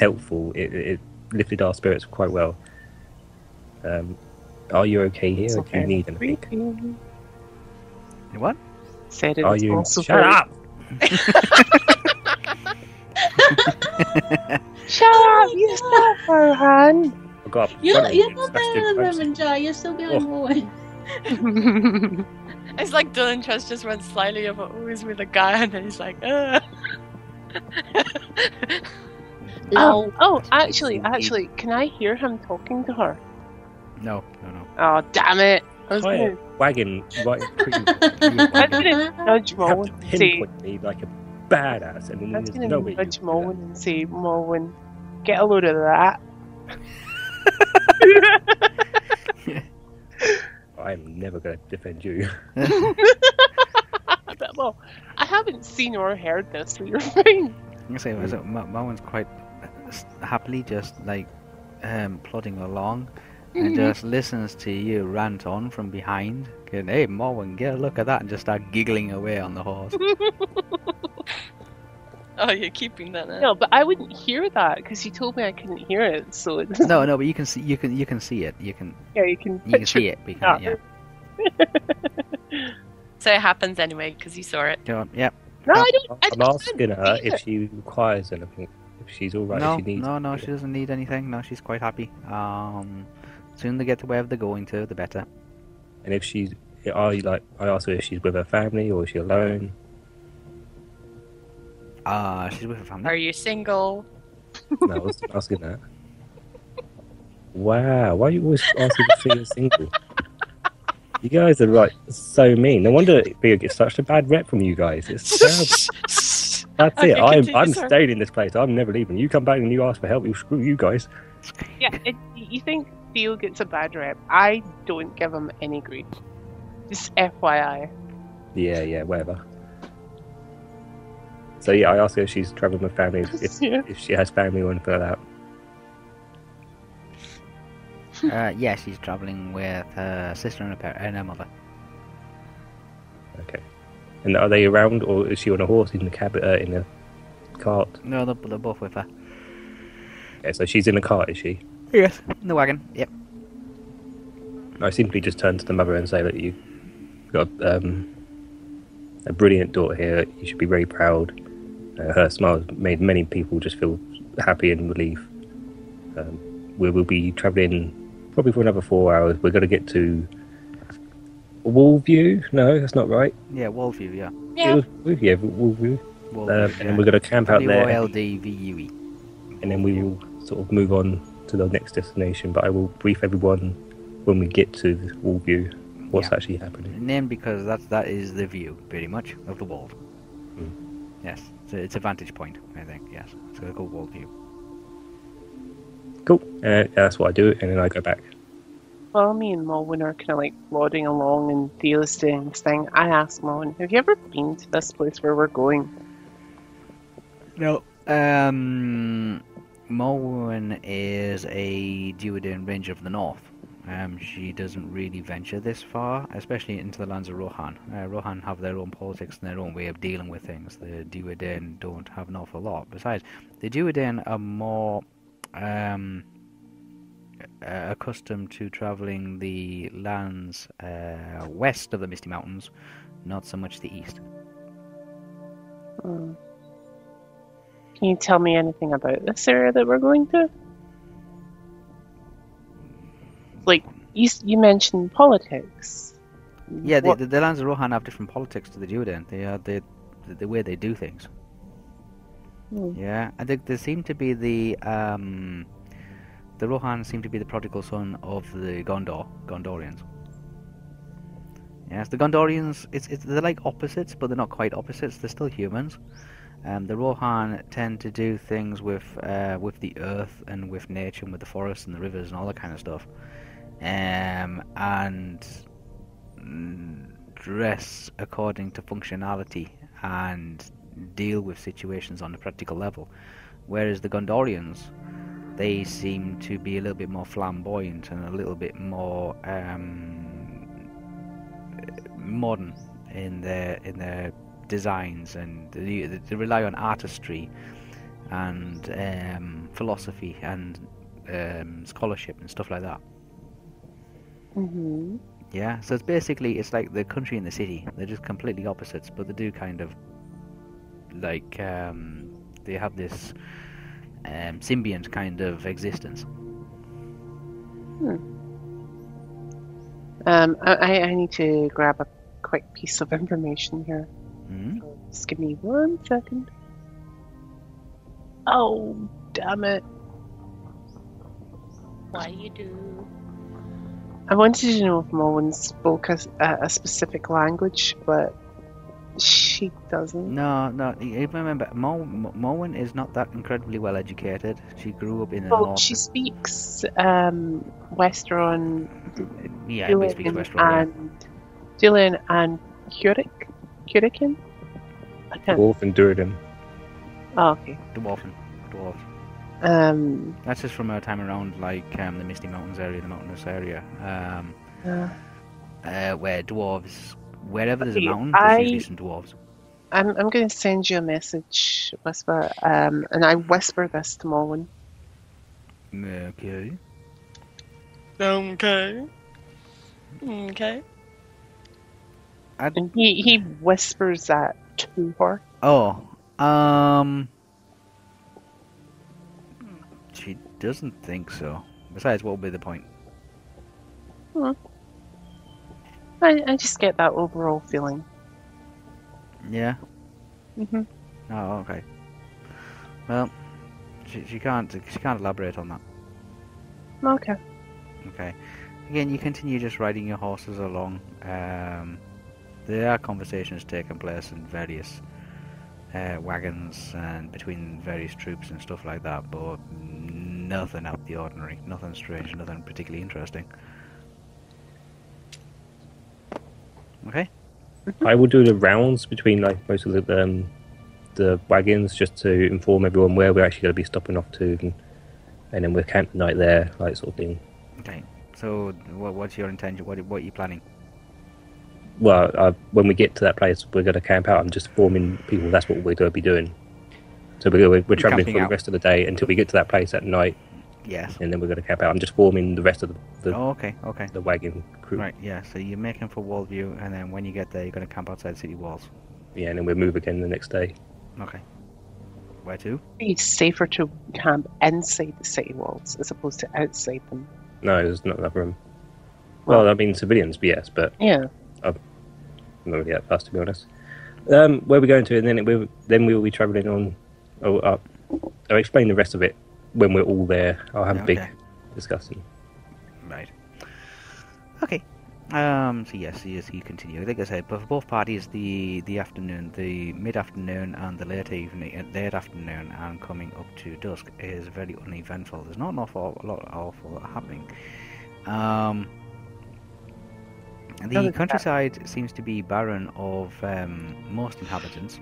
helpful. It, it lifted our spirits quite well. Um, are you okay here? It's or Do you need anything? Creepy. What? Said it Are you? also Shut very- up! *laughs* Shut up, you stop, Rohan. I got up in You're, you're you, not smashed there your at the Jar. You're still behind Oh. Morwen. *laughs* It's like Dylan Trust just runs slightly over always with a guy and then he's like, uh. oh, oh, actually, actually, can I hear him talking to her? No, no, no. Oh, damn it. I was Quiet. gonna, Wagon right *laughs* between I was gonna nudge You have Morwen to and say, pinpoint me like a badass, and then I was there's gonna no way you nudge can do that. Morwen and say, Morwen, get a load of that. *laughs* I'm never going to defend you. But, *laughs* *laughs* well, I haven't seen or heard this, so you're fine. I say, so Ma- Morwen's quite uh, s- happily just like um, plodding along and just listens to you rant on from behind. Going, hey, Morwen, get a look at that, and just start giggling away on the horse. *laughs* *laughs* Oh, you're keeping that now. No, but I wouldn't hear that because you told me I couldn't hear it. So it's, no, no, but you can see, you can, you can see it. You can, yeah, you can you can see it. but can't- yeah. *laughs* So it happens anyway because you saw it. Yeah. on, Yep. No, I don't. I I'm don't asking her if she requires anything, if she's all right, no, if she needs. no, no, she doesn't need anything. No, she's quite happy. Um, soon they get to wherever they're going to, the better. And if she's, are you like? I asked her if she's with her family or is she alone. Ah, she's with her family. Are you single? *laughs* No, I was asking that. Wow, why are you always asking if she's single? You guys are like so mean. No wonder Theo gets such a bad rep from you guys. It's *laughs* terrible. That's Okay, it. I'm continue, I'm sir. staying in this place. I'm never leaving. You come back and you ask for help. You screw you guys. Yeah, it, you think Theo gets a bad rep? I don't give him any grief. Just FYI. Yeah, yeah, whatever. So yeah, I asked her if she's traveling with family, if, if, Yeah. *laughs* if she has family or anything like that. Uh, yeah, she's traveling with her sister and her, par- and her mother. Okay. And are they around, or is she on a horse in the cab, uh, in a cart? No, they're, they're both with her. Okay, so she's in a cart, is she? Yes. In the wagon. Yep. I simply just turn to the mother and say that you've got um, a brilliant daughter here. You should be very proud. Uh, her smile made many people just feel happy and relief. Um, we will be travelling probably for another four hours. We're going to get to Wallview. No, that's not right. Yeah, Wallview, yeah. It Yeah. Wallview, yeah, Wallview. Um, Wallview, and then we're going to camp out there, W-O-L-D-V-U-E. and then we will sort of move on to the next destination. But I will brief everyone when we get to Wallview what's Yeah. actually happening. And then because that's, that is the view, pretty much, of the wall. Hmm. Yes. It's a, it's a vantage point, I think, yes. It's a called Wallview. Cool. Uh, that's what I do, and then I go back. Well, me and Morwen are kind of like plodding along and Theo's doing this thing, I asked Morwen, have you ever been to this place where we're going? No. Um, Morwen is a Dúnedain Ranger of the North. Um, she doesn't really venture this far, especially into the lands of Rohan. Uh, Rohan have their own politics and their own way of dealing with things. The Dúnedain don't have an awful lot. Besides, the Dúnedain are more um, uh, accustomed to traveling the lands uh, west of the Misty Mountains, not so much the east. Hmm. Can you tell me anything about this area that we're going to? Like, you, you mentioned politics. Yeah, the, the, the lands of Rohan have different politics to the Dúnedain. They are the, the the way they do things. Hmm. Yeah, and they, they seem to be the um, the Rohan seem to be the prodigal son of the Gondor Gondorians. Yes, the Gondorians. It's, it's they're like opposites, but they're not quite opposites. They're still humans. Um, the Rohan tend to do things with uh, with the earth and with nature and with the forests and the rivers and all that kind of stuff. Um, and mm, dress according to functionality and deal with situations on a practical level. Whereas the Gondorians, they seem to be a little bit more flamboyant and a little bit more um, modern in their in their designs, and they, they rely on artistry and um, philosophy and um, scholarship and stuff like that. Hmm Yeah, so it's basically it's like the country and the city. They're just completely opposites, but they do kind of like um, they have this um, symbiont kind of existence. Hmm. Um, I, I- I need to grab a quick piece of information here. Mm-hmm. Just give me one second. Oh, damn it. Why you do? I wanted to know if Mullen spoke a, a, a specific language, but she doesn't. No, no. You you remember, Mo, Mo, Moen is not that incredibly well educated. She grew up in the Well, north. she speaks um, Westron, yeah, everybody speaks Julian, Westron. and Julian and Curik, Curican. I can't. Dwarf and Duridan. Oh, okay. Yeah, dwarven, dwarves. Um, That's just from her time around, like um, the Misty Mountains area, the mountainous area, um, uh, uh, where dwarves, wherever there's Okay, a mountain, there's I- usually some dwarves. I'm I'm going to send you a message, Whisper, um, and I whisper this to Mullen. Okay. Okay. Okay. And he, he whispers that to her. Oh, um, doesn't think so. Besides, what would be the point? Hmm. I, I just get that overall feeling. Yeah. hmm Oh, okay. Well, she, she can't she can't elaborate on that. Okay. Okay. Again, you continue just riding your horses along. Um, there are conversations taking place in various uh, wagons and between various troops and stuff like that, but nothing out of the ordinary, nothing strange, nothing particularly interesting. Okay. I will do the rounds between like most of the um, the wagons just to inform everyone where we're actually going to be stopping off to, and, and then we'll camp the night there, like sort of thing. Okay. So, what, what's your intention? What, what are you planning? Well, uh, when we get to that place, we're going to camp out. I'm just informing people that's what we're going to be doing. So we're, we're, we're traveling camping for the rest of the day until we get to that place at night, Yes. and then we're going to camp out. I'm just forming the rest of the, the, Oh, okay. Okay. the wagon crew. Right. Yeah. So you're making for Wallview, and then when you get there, you're going to camp outside city walls. Yeah, and then we'll move again the next day. Okay. Where to? It's safer to camp inside the city walls as opposed to outside them. No, there's not enough room. Well, I mean civilians, but yes, but Yeah. I'm not really that fast to be honest. Um, where we're going to, and then it, we then we will be travelling on. Oh, up. I'll explain the rest of it when we're all there. I'll have a big discussion. Right. Okay. Um. So yes, yes, you continue. Like I said, but for both parties, the the afternoon, the mid afternoon, and the late evening, uh, late afternoon, and coming up to dusk is very uneventful. There's not an awful lot, awful happening. Um. The Notice that. countryside seems to be barren of um, most inhabitants.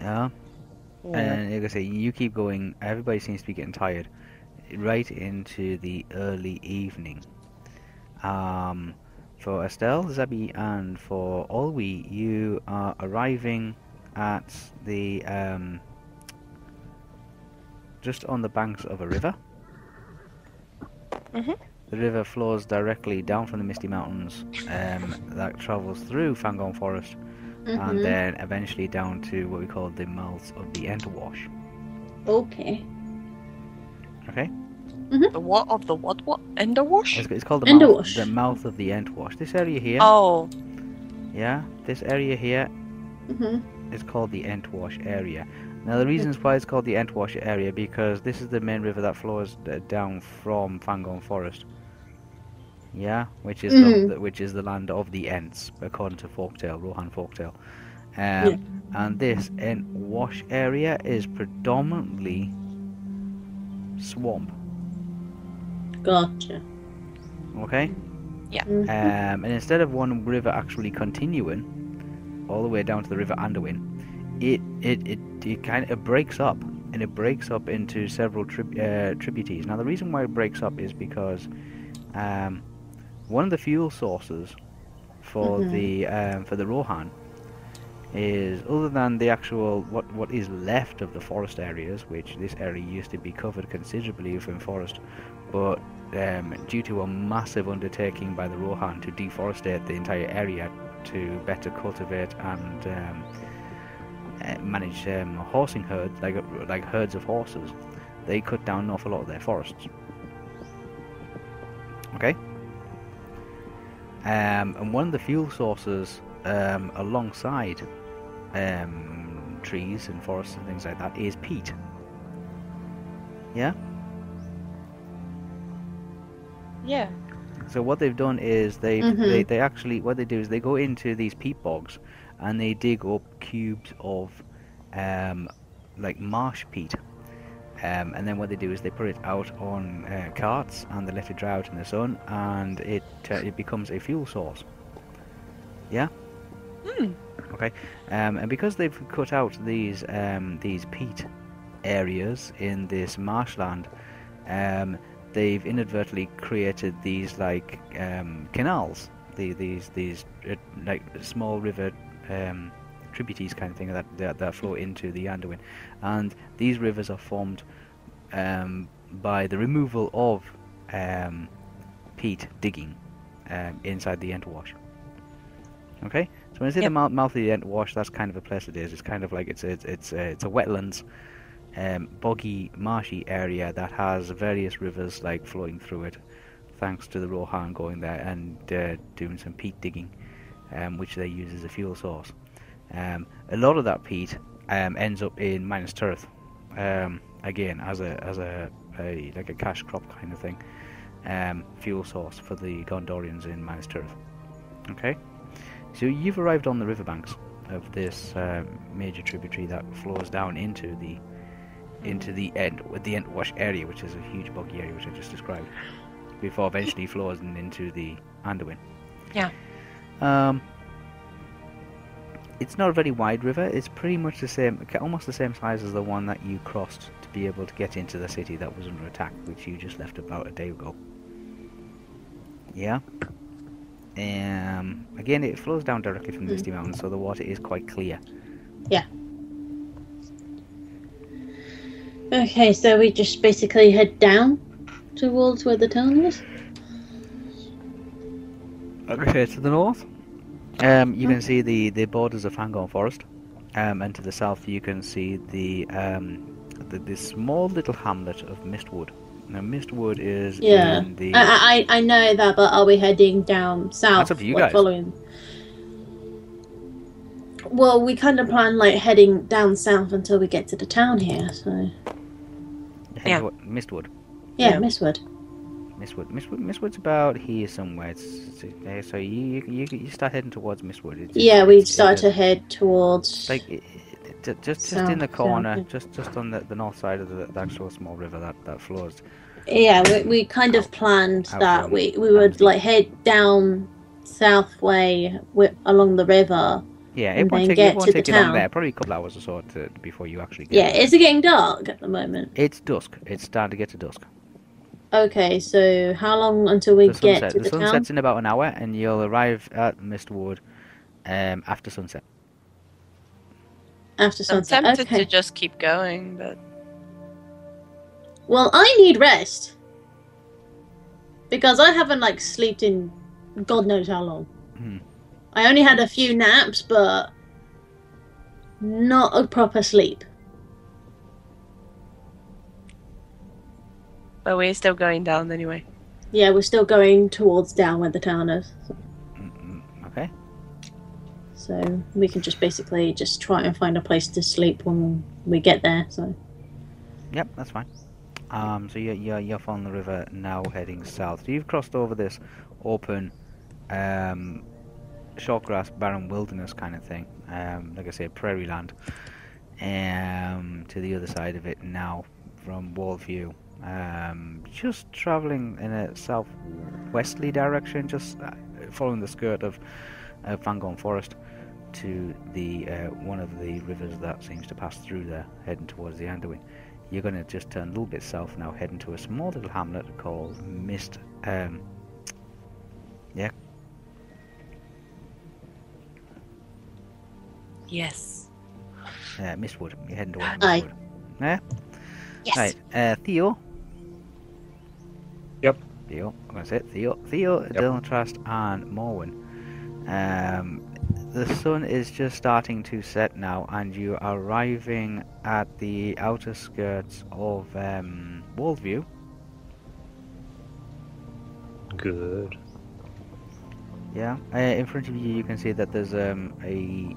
Yeah. yeah. And like I say, you keep going. Everybody seems to be getting tired, right into the early evening. Um, for Estelle, Zabi, and for Olwe, you are arriving at the um, just on the banks of a river. Mhm. The river flows directly down from the Misty Mountains, um, that travels through Fangorn Forest, and Mhm. then eventually down to what we call the mouths of the Entwash. Okay. Okay, The what of the what what? Enderwash? it's, it's called the mouth, the mouth of the Entwash. This area here, Oh, yeah, this area here hmm is called the Entwash area. Now the reasons why it's called the Entwash area because this is the main river that flows uh, down from Fangorn Forest. Yeah, which is Mhm. the, which is the land of the Ents, according to folktale, Rohan folktale. Um, And this Entwash area is predominantly swamp. Gotcha. Okay. Mhm. Um, and instead of one river actually continuing all the way down to the River Anduin, it it it, it kind of breaks up and it breaks up into several trib- uh, tributaries. Now the reason why it breaks up is because um, one of the fuel sources for Mhm. the um, for the Rohan is other than the actual what what is left of the forest areas, which this area used to be covered considerably in forest, but um, due to a massive undertaking by the Rohan to deforestate the entire area to better cultivate and um, uh, manage um, horsing herds, like like herds of horses, they cut down an awful lot of their forests. Okay. Um, and one of the fuel sources um, alongside um, trees and forests and things like that is peat. Yeah. Yeah. So what they've done is they Mhm. they they actually what they do is they go into these peat bogs and they dig up cubes of um, like marsh peat. Um, and then what they do is they put it out on uh, carts and they let it dry out in the sun and it uh, it becomes a fuel source. Yeah. Hmm. Okay. Um, and because they've cut out these um, these peat areas in this marshland, um, they've inadvertently created these like um, canals, the, these these uh, like small river um, tributaries kind of thing that, that that flow into the Anduin, and these rivers are formed um, by the removal of um, peat digging um, inside the Entwash. Okay, so when I say the Yep. mouth, mouth of the Entwash, that's kind of a place it is. It's kind of like it's it's it's a, it's a wetlands um, boggy, marshy area that has various rivers like flowing through it, thanks to the Rohan going there and uh, doing some peat digging, um, which they use as a fuel source. Um, a lot of that peat um, ends up in Minas Tirith, um, again as a as a, a like a cash crop kind of thing, um, fuel source for the Gondorians in Minas Tirith. Okay, so you've arrived on the riverbanks of this um, major tributary that flows down into the into the end with the Entwash area, which is a huge boggy area, which I just described, before eventually flows into the Anduin. Yeah. Um, it's not a very wide river. It's pretty much the same, almost the same size as the one that you crossed to be able to get into the city that was under attack, which you just left about a day ago. Yeah. Um, again, it flows down directly from the Misty Mountains, so the water is quite clear. Yeah. Okay, so we just basically head down towards where the town is. Okay, to the north, um, you can see the, the borders of Fangorn Forest, um, and to the south you can see the um, the, the small little hamlet of Mistwood. Now, Mistwood is Yeah. in the I, I I know that, but are we heading down south? That's up to you like, guys. Following. Well, we kind of plan like heading down south until we get to the town here. So Yeah. Mistwood. yeah, Yeah. Mistwood. Mistwood. Mistwood. Mistwood's about here somewhere. It's, it's, so you, you you start heading towards Mistwood. It's, Yeah, we start to head towards. like it, it, ju- just just in the corner, south, just just on the, the north side of the, the actual small river that that flows. Yeah, we, we kind of planned out that from we, we would like head down south way wi- along the river. Yeah, it won't take, get it won't to the take you long there. Probably a couple hours or so to, before you actually get Yeah, there. is it getting dark at the moment? It's dusk. It's starting to get to dusk. Okay, so how long until we the get sunset. to the the, sun town? sets in about an hour, and you'll arrive at Mistwood um, after sunset. After sunset. I'm tempted Okay. to just keep going, but Well, I need rest because I haven't like slept in God knows how long. Hmm. I only had a few naps, but not a proper sleep. But we're still going down anyway. Yeah, we're still going towards down where the town is, Mm, Okay. so we can just basically just try and find a place to sleep when we get there. So Yep, that's fine. Um, so you're, you're, you're following the river now heading south. So you've crossed over this open, um, short grass, barren wilderness kind of thing. Um, like I say, prairie land. Um, to the other side of it now from Wallview. Um, just traveling in a southwesterly direction, just uh, following the skirt of uh, Fangorn Forest to the uh, one of the rivers that seems to pass through there, heading towards the Anduin. You're going to just turn a little bit south now, heading to a small little hamlet called Mist. Um, Yes. uh, Mistwood. You're heading towards Aye. Mistwood. Yeah. Yes. Right, uh, Theo. Yep. Theo, say it. Theo, Theo, Dylan Trust, and Morwen. Um, the sun is just starting to set now, and you are arriving at the outer skirts of um, Worldview. Good. Yeah. Uh, in front of you, you can see that there's um, a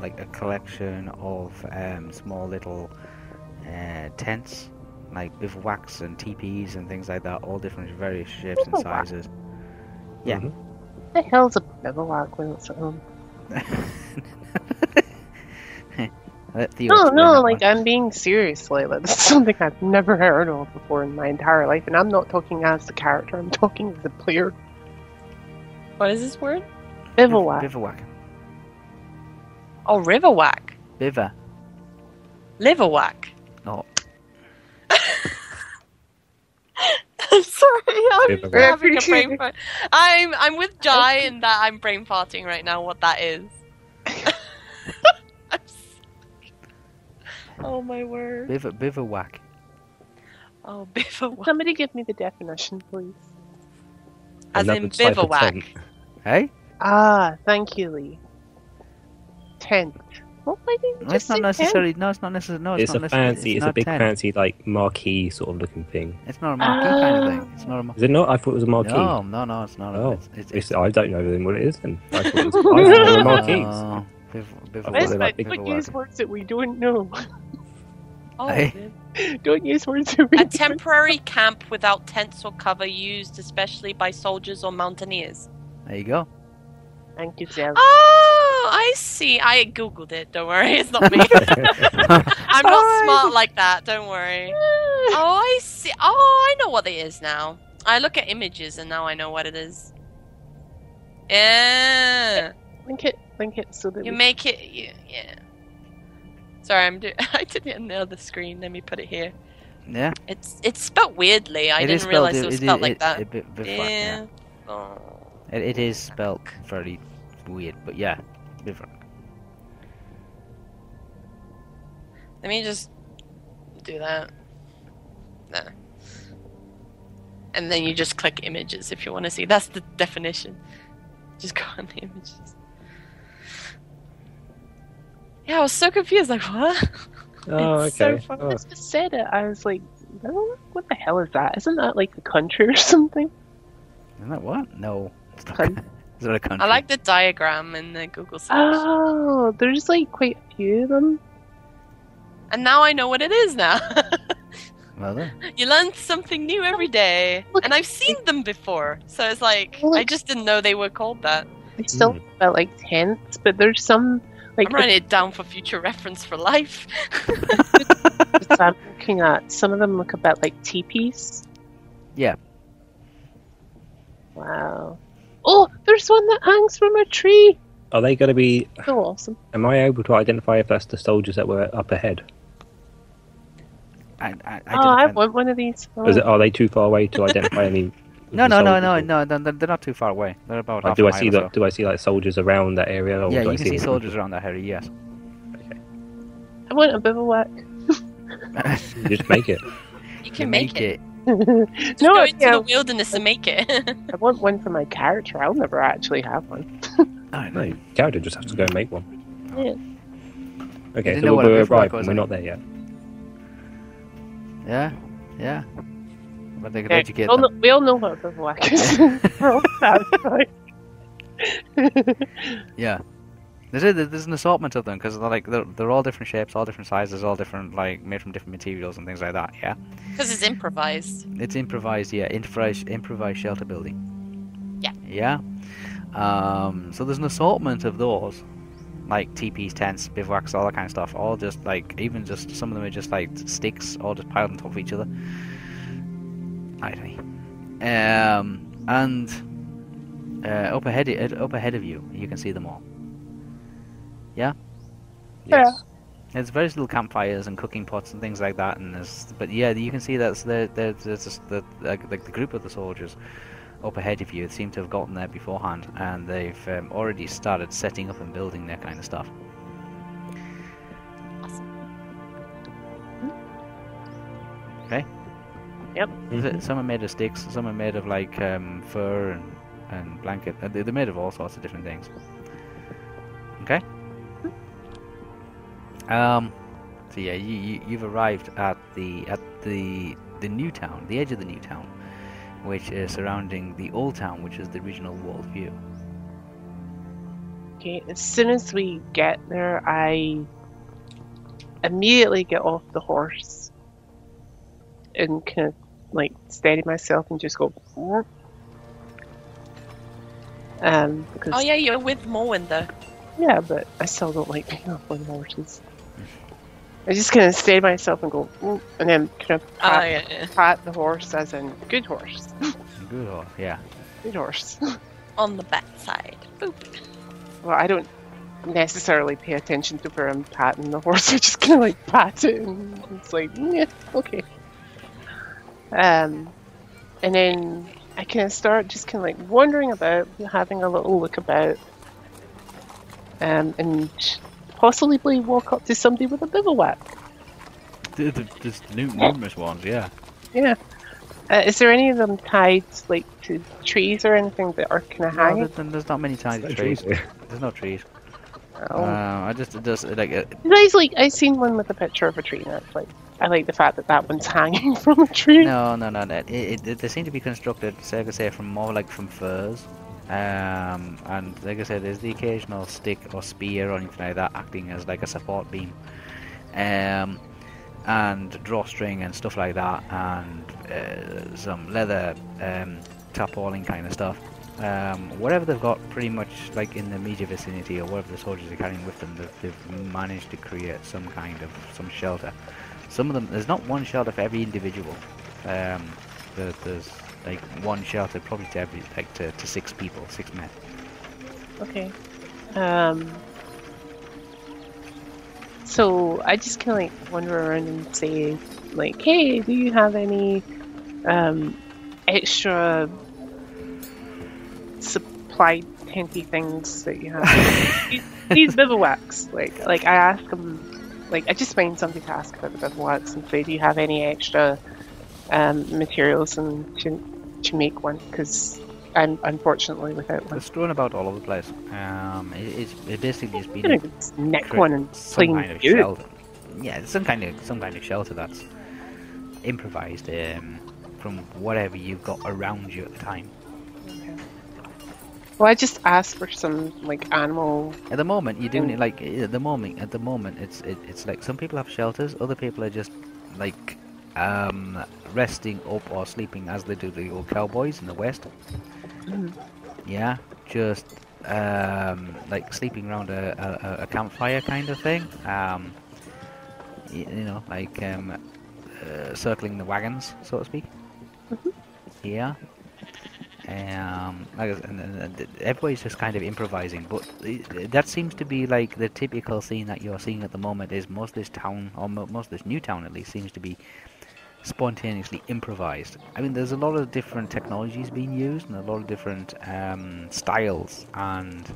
like a collection of um, small little uh, tents, like bivouacs and teepees and things like that, all different various shapes and Bivouac. sizes. Yeah. Mhm. the hell's a bivouac when it's at *laughs* home? *laughs* Let Theo No, explain no, that like one. I'm being serious. Like that's *laughs* something I've never heard of before in my entire life, and I'm not talking as the character. I'm talking as the player. What is this word? Bivouac. Bivouac. Oh, riverwhack. Biva. Liverwhack. No. I'm *laughs* sorry, I'm Riverwhack. having a brain fart. I'm I'm with Jai in that I'm brain farting right now. What that is. I'm *laughs* oh my word. Biva, bivouac. Oh, *laughs* bivouac. Somebody give me the definition, please. As in Another type bivouac. tent. Hey? Ah, thank you, Lee. Tent. Well, why didn't you No, it's not say necessarily. No, it's not necessarily. No, it's, It's not a fancy. It's, It's, a big tent. fancy like marquee sort of looking thing. It's not a marquee kind of thing. It's not a marquee. Is it not? I thought it was a marquee. No, no, no, it's not. Oh, it's, it's, It's- I don't know then what it is. Then I thought it was, I *laughs* uh, thought they were marquees. No, biv- bivouac. Well, Let's they're not like big don't use words that we don't know. *laughs* Oh, Hey. don't use words that we a don't temporary camp without tents or cover used especially by soldiers or mountaineers. There you go. Thank you, Zev. Oh, ah! Oh, I see. I googled it. Don't worry, *laughs* it's not me. *laughs* I'm not smart like that. Don't worry. *laughs* Oh, I see. Oh, I know what it is now. I look at images and now I know what it is. Yeah, Link it, link it so that you we make it. You, yeah. Sorry, I'm doing. I did it on the other screen. Let me put it here. Yeah. It's it's spelt weirdly. I it is didn't realize spelled, it was it- spelled it- like it- that. it- bit- bivouac, yeah. yeah. Oh. It, it is spelled very weird, but yeah, bivouac. Let me just do that. Nah. And then you just click images if you want to see. That's the definition. Just go on the images. Yeah, I was so confused. Like, what? *laughs* Oh, It's so okay. fun. Oh, I just said it. I was like, what the hell is that? Isn't that like a country or *laughs* something? Isn't that what? No. It's not, Coun- it's a country. I like the diagram in the Google search. Oh, there's like quite a few of them. and now I know what it is now. *laughs* Well then. you learn something new every day. Look- And I've seen them before. So it's like, I just didn't know they were called that. They still Mm. about like tents, but there's some like I'm writing it down for future reference for life. that *laughs* I'm looking at. Some of them look a bit like teepees. Yeah. Wow. Oh, there's one that hangs from a tree. Are they going to be? So awesome. Am I able to identify if that's the soldiers that were up ahead? I, I, I oh, I want one of these. Or is it, are they too far away to identify any? of *laughs* No, no, no, no, no. They're, they're not too far away. They're about Like, half do a I mile see or the, so. Do I see like soldiers around that area? Or Yeah, do you I can see them? soldiers around that area. Yes. Okay. I want a bivouac. You just make it. *laughs* You can make, it. Just no, go into yeah, the wilderness and make it. *laughs* I want one for my character. I'll never actually have one. *laughs* I No, your character just has to go and make one. Yeah. Okay, so know what we're bivouac arrived. and We're did not there yet. Yeah, yeah. But they could Okay, educate we, all know, we all know what a bivouac is. *laughs* We're all satisfied. Yeah. There's a, there's an assortment of them because they're like they're, they're all different shapes, all different sizes, all different like made from different materials and things like that. Yeah. Because it's improvised. It's improvised, yeah, improvised, improvised shelter building. Yeah. Yeah. Um, so there's an assortment of those, like teepees, tents, bivouacs, all that kind of stuff. All just like, even just some of them are just like sticks, all just piled on top of each other. Hi, Tony. Um, and uh, up ahead, up ahead of you, you can see them all. Yeah. Yeah. There's various little campfires and cooking pots and things like that, and there's, but yeah, you can see that's there. There's just the like, like the group of the soldiers up ahead of you seem to have gotten there beforehand, and they've um, already started setting up and building their kind of stuff. Okay. Yep. Th- Some are made of sticks, some are made of like um, fur and, and blanket. uh, They're made of all sorts of different things. Um. So yeah, you, you you've arrived at the at the the new town, the edge of the new town, which is surrounding the old town, which is the regional walled view. Okay, as soon as we get there, I immediately get off the horse and kind of like steady myself and just go. "Whoop." Um, because Oh yeah, you're with Moen though. yeah, but I still don't like being off on horses. I just kind of steady myself and go, "Whoop," and then kind of Oh pat, yeah, yeah. pat the horse as in good horse, Good horse, yeah. good horse. *laughs* On the backside. Boop. Well, I don't necessarily pay attention to where I'm patting the horse. *laughs* I just kind of like pat it, and it's like, yeah, okay. Um, and then I kind of start just kind of like wandering about, having a little look about, um, and possibly walk up to somebody with a bivouac. Th- th- There's nu- numerous ones, yeah. Yeah. Uh, is there any of them tied like to trees or anything that are kind of No, hanging? there's, there's not many tied No trees. trees. There's no trees. Oh. Uh, I just just like uh, Guys, like I seen one with a picture of a tree, and it's like I like the fact that that one's *laughs* hanging from a tree. no no no. no. It, it, it, they seem to be constructed, so like I say, from more like from furs. Um, and like I said, there's the occasional stick or spear or anything like that acting as like a support beam. Um, and drawstring and stuff like that, and uh, some leather um, tarpaulin kind of stuff. Um, whatever they've got, pretty much like in the immediate vicinity, or whatever the soldiers are carrying with them, they've, they've managed to create some kind of some shelter. Some of them, there's not one shelter for every individual. Um, there's like one shelter probably to every like to, to six people, six men. Okay. Um. So I just kind of like wander around and say, like, "Hey, do you have any um extra supply tenty things that you have?" these, *laughs* these bivouacs, like, like I ask them, like, I just find something to ask about the bivouacs and say, "Do you have any extra um, materials and to make one?" Because I'm unfortunately without one. They're strewn about all over the place. Um, it, it's it basically just been gonna just one and some kind of shelter. Yeah, some kind of some kind of shelter that's improvised um, from whatever you've got around you at the time. Well, I just asked for some like animal. At the moment, you're doing it like at the moment. At the moment, it's it, it's like some people have shelters, other people are just like um, resting up or sleeping as they do the old cowboys in the west. Mhm. Yeah, just um, like sleeping around a, a, a campfire kind of thing. Um, you know, like um, uh, circling the wagons, so to speak. Yeah. Um, like, and, and, and everybody's just kind of improvising, but that seems to be like the typical scene that you're seeing at the moment. Is most of this town, or most of this new town at least, seems to be spontaneously improvised. I mean, there's a lot of different technologies being used, and a lot of different um, styles and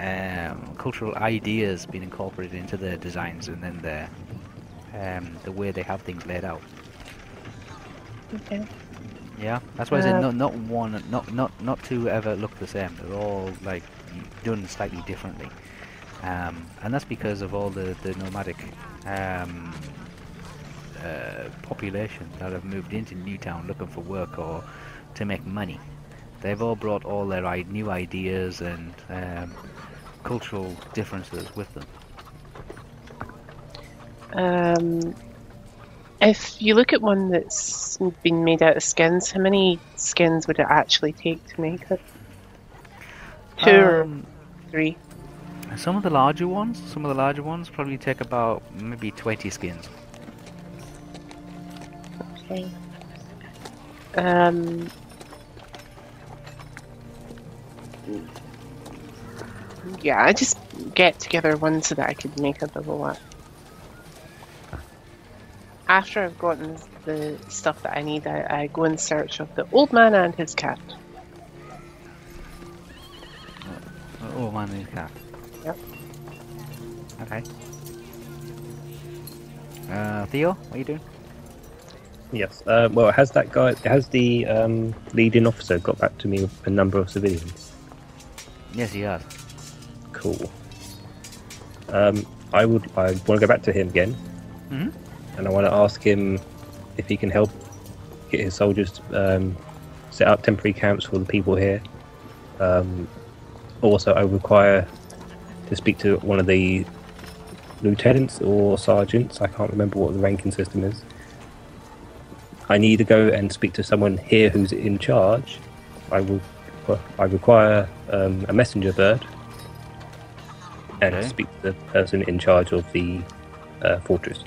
um, cultural ideas being incorporated into their designs, and then the um, the way they have things laid out. Okay. Yeah, that's why I said Uh, not not one, not not not two ever look the same. They're all like done slightly differently, um, and that's because of all the the nomadic um, uh, population that have moved into Newtown looking for work or to make money. They've all brought all their I- new ideas and um, cultural differences with them. Um, if you look at one that's been made out of skins, how many skins would it actually take to make it? Two or Um, three? some of the larger ones, some of the larger ones probably take about maybe 20 skins. Okay. Um, yeah, I just get together one so that I could make a double up. After I've gotten the stuff that I need, I, I go in search of the old man and his cat. Oh man, these cat. Yep. Okay. Uh, Theo, what are you doing? Yes. Uh, well, has that guy, has the um, leading officer got back to me with a number of civilians? Yes, he has. Cool. Um, I would. I want to go back to him again, Mhm. and I want to ask him if he can help get his soldiers to, um, set up temporary camps for the people here. Um, also, I require to speak to one of the lieutenants or sergeants. I can't remember what the ranking system is. I need to go and speak to someone here who's in charge. I will. I require um, a messenger bird and Okay. speak to the person in charge of the uh, fortress.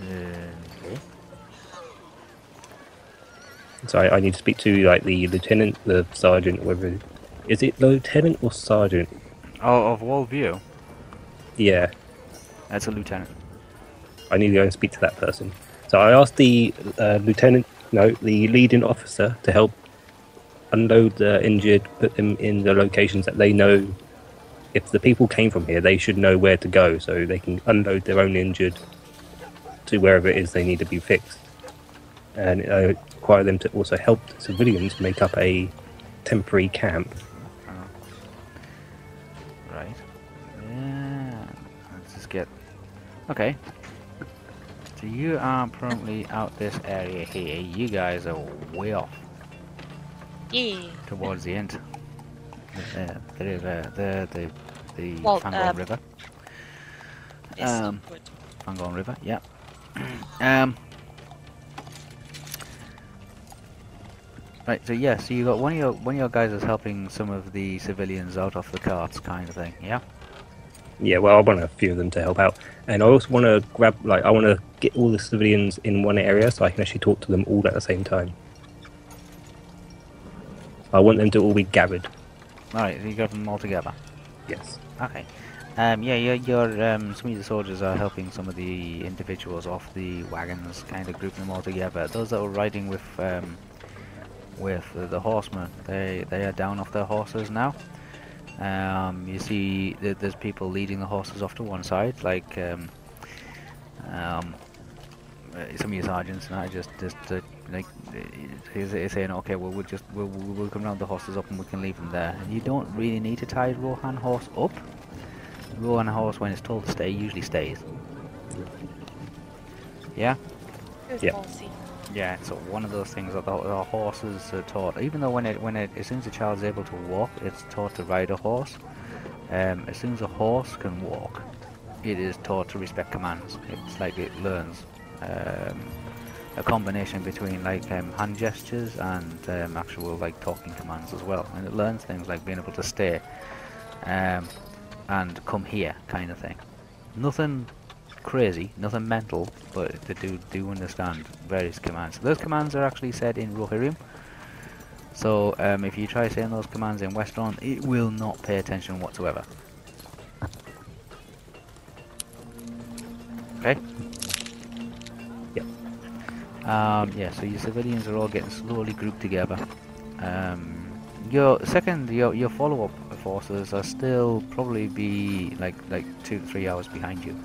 Uh, So I, I need to speak to like the lieutenant, the sergeant, whether is it lieutenant or sergeant? oh, of Wall View. Yeah, That's a lieutenant. I need to go and speak to that person. So I asked the uh, lieutenant, no, the leading officer, to help unload the injured, put them in the locations that they know. If the people came from here, they should know where to go, so they can unload their own injured to wherever it is they need to be fixed. And I require them to also help the civilians make up a temporary camp. Right. Yeah. Let's just get. Okay. So you are probably out this area here. You guys are way off Yeah. towards the end. The, the river, the the the Well, Fangorn um, River. Yes, Um. Fangorn River. Yeah. *clears throat* um. Right. So yeah. So you got one of your one of your guys is helping some of the civilians out off the carts, kind of thing. Yeah. Yeah, well, I want a few of them to help out, and I also want to grab, like, I want to get all the civilians in one area so I can actually talk to them all at the same time. I want them to all be gathered. All right. So you got them all together. Yes. Okay. Um, yeah, your, your um, some of the soldiers are helping some of the individuals off the wagons, kind of grouping them all together. Those that were riding with um, with the, the horsemen, they they are down off their horses now. Um, you see, that there's people leading the horses off to one side, like um, um, uh, some of your sergeants and I just just uh, like uh, he's, he's saying, okay, well we'll just we'll, we'll we'll come round the horses up and we can leave them there. And you don't really need to tie Rohan horse up. Rohan horse, when it's told to stay, usually stays. Yeah. Good yeah. policy. Yeah, so one of those things that the, the horses are taught. Even though when it when it as soon as a child's able to walk, it's taught to ride a horse. Um, as soon as a horse can walk, it is taught to respect commands. It's like it learns um, a combination between like um, hand gestures and um, actual like talking commands as well, and it learns things like being able to stay um, and come here kind of thing. Nothing crazy, nothing mental, but they do do understand various commands. Those commands are actually said in Rohirrim. So um, if you try saying those commands in Westron, it will not pay attention whatsoever. Okay. Yep. Um, yeah. So your civilians are all getting slowly grouped together. Um, your second, your your follow-up forces are still probably be like like two three hours behind you.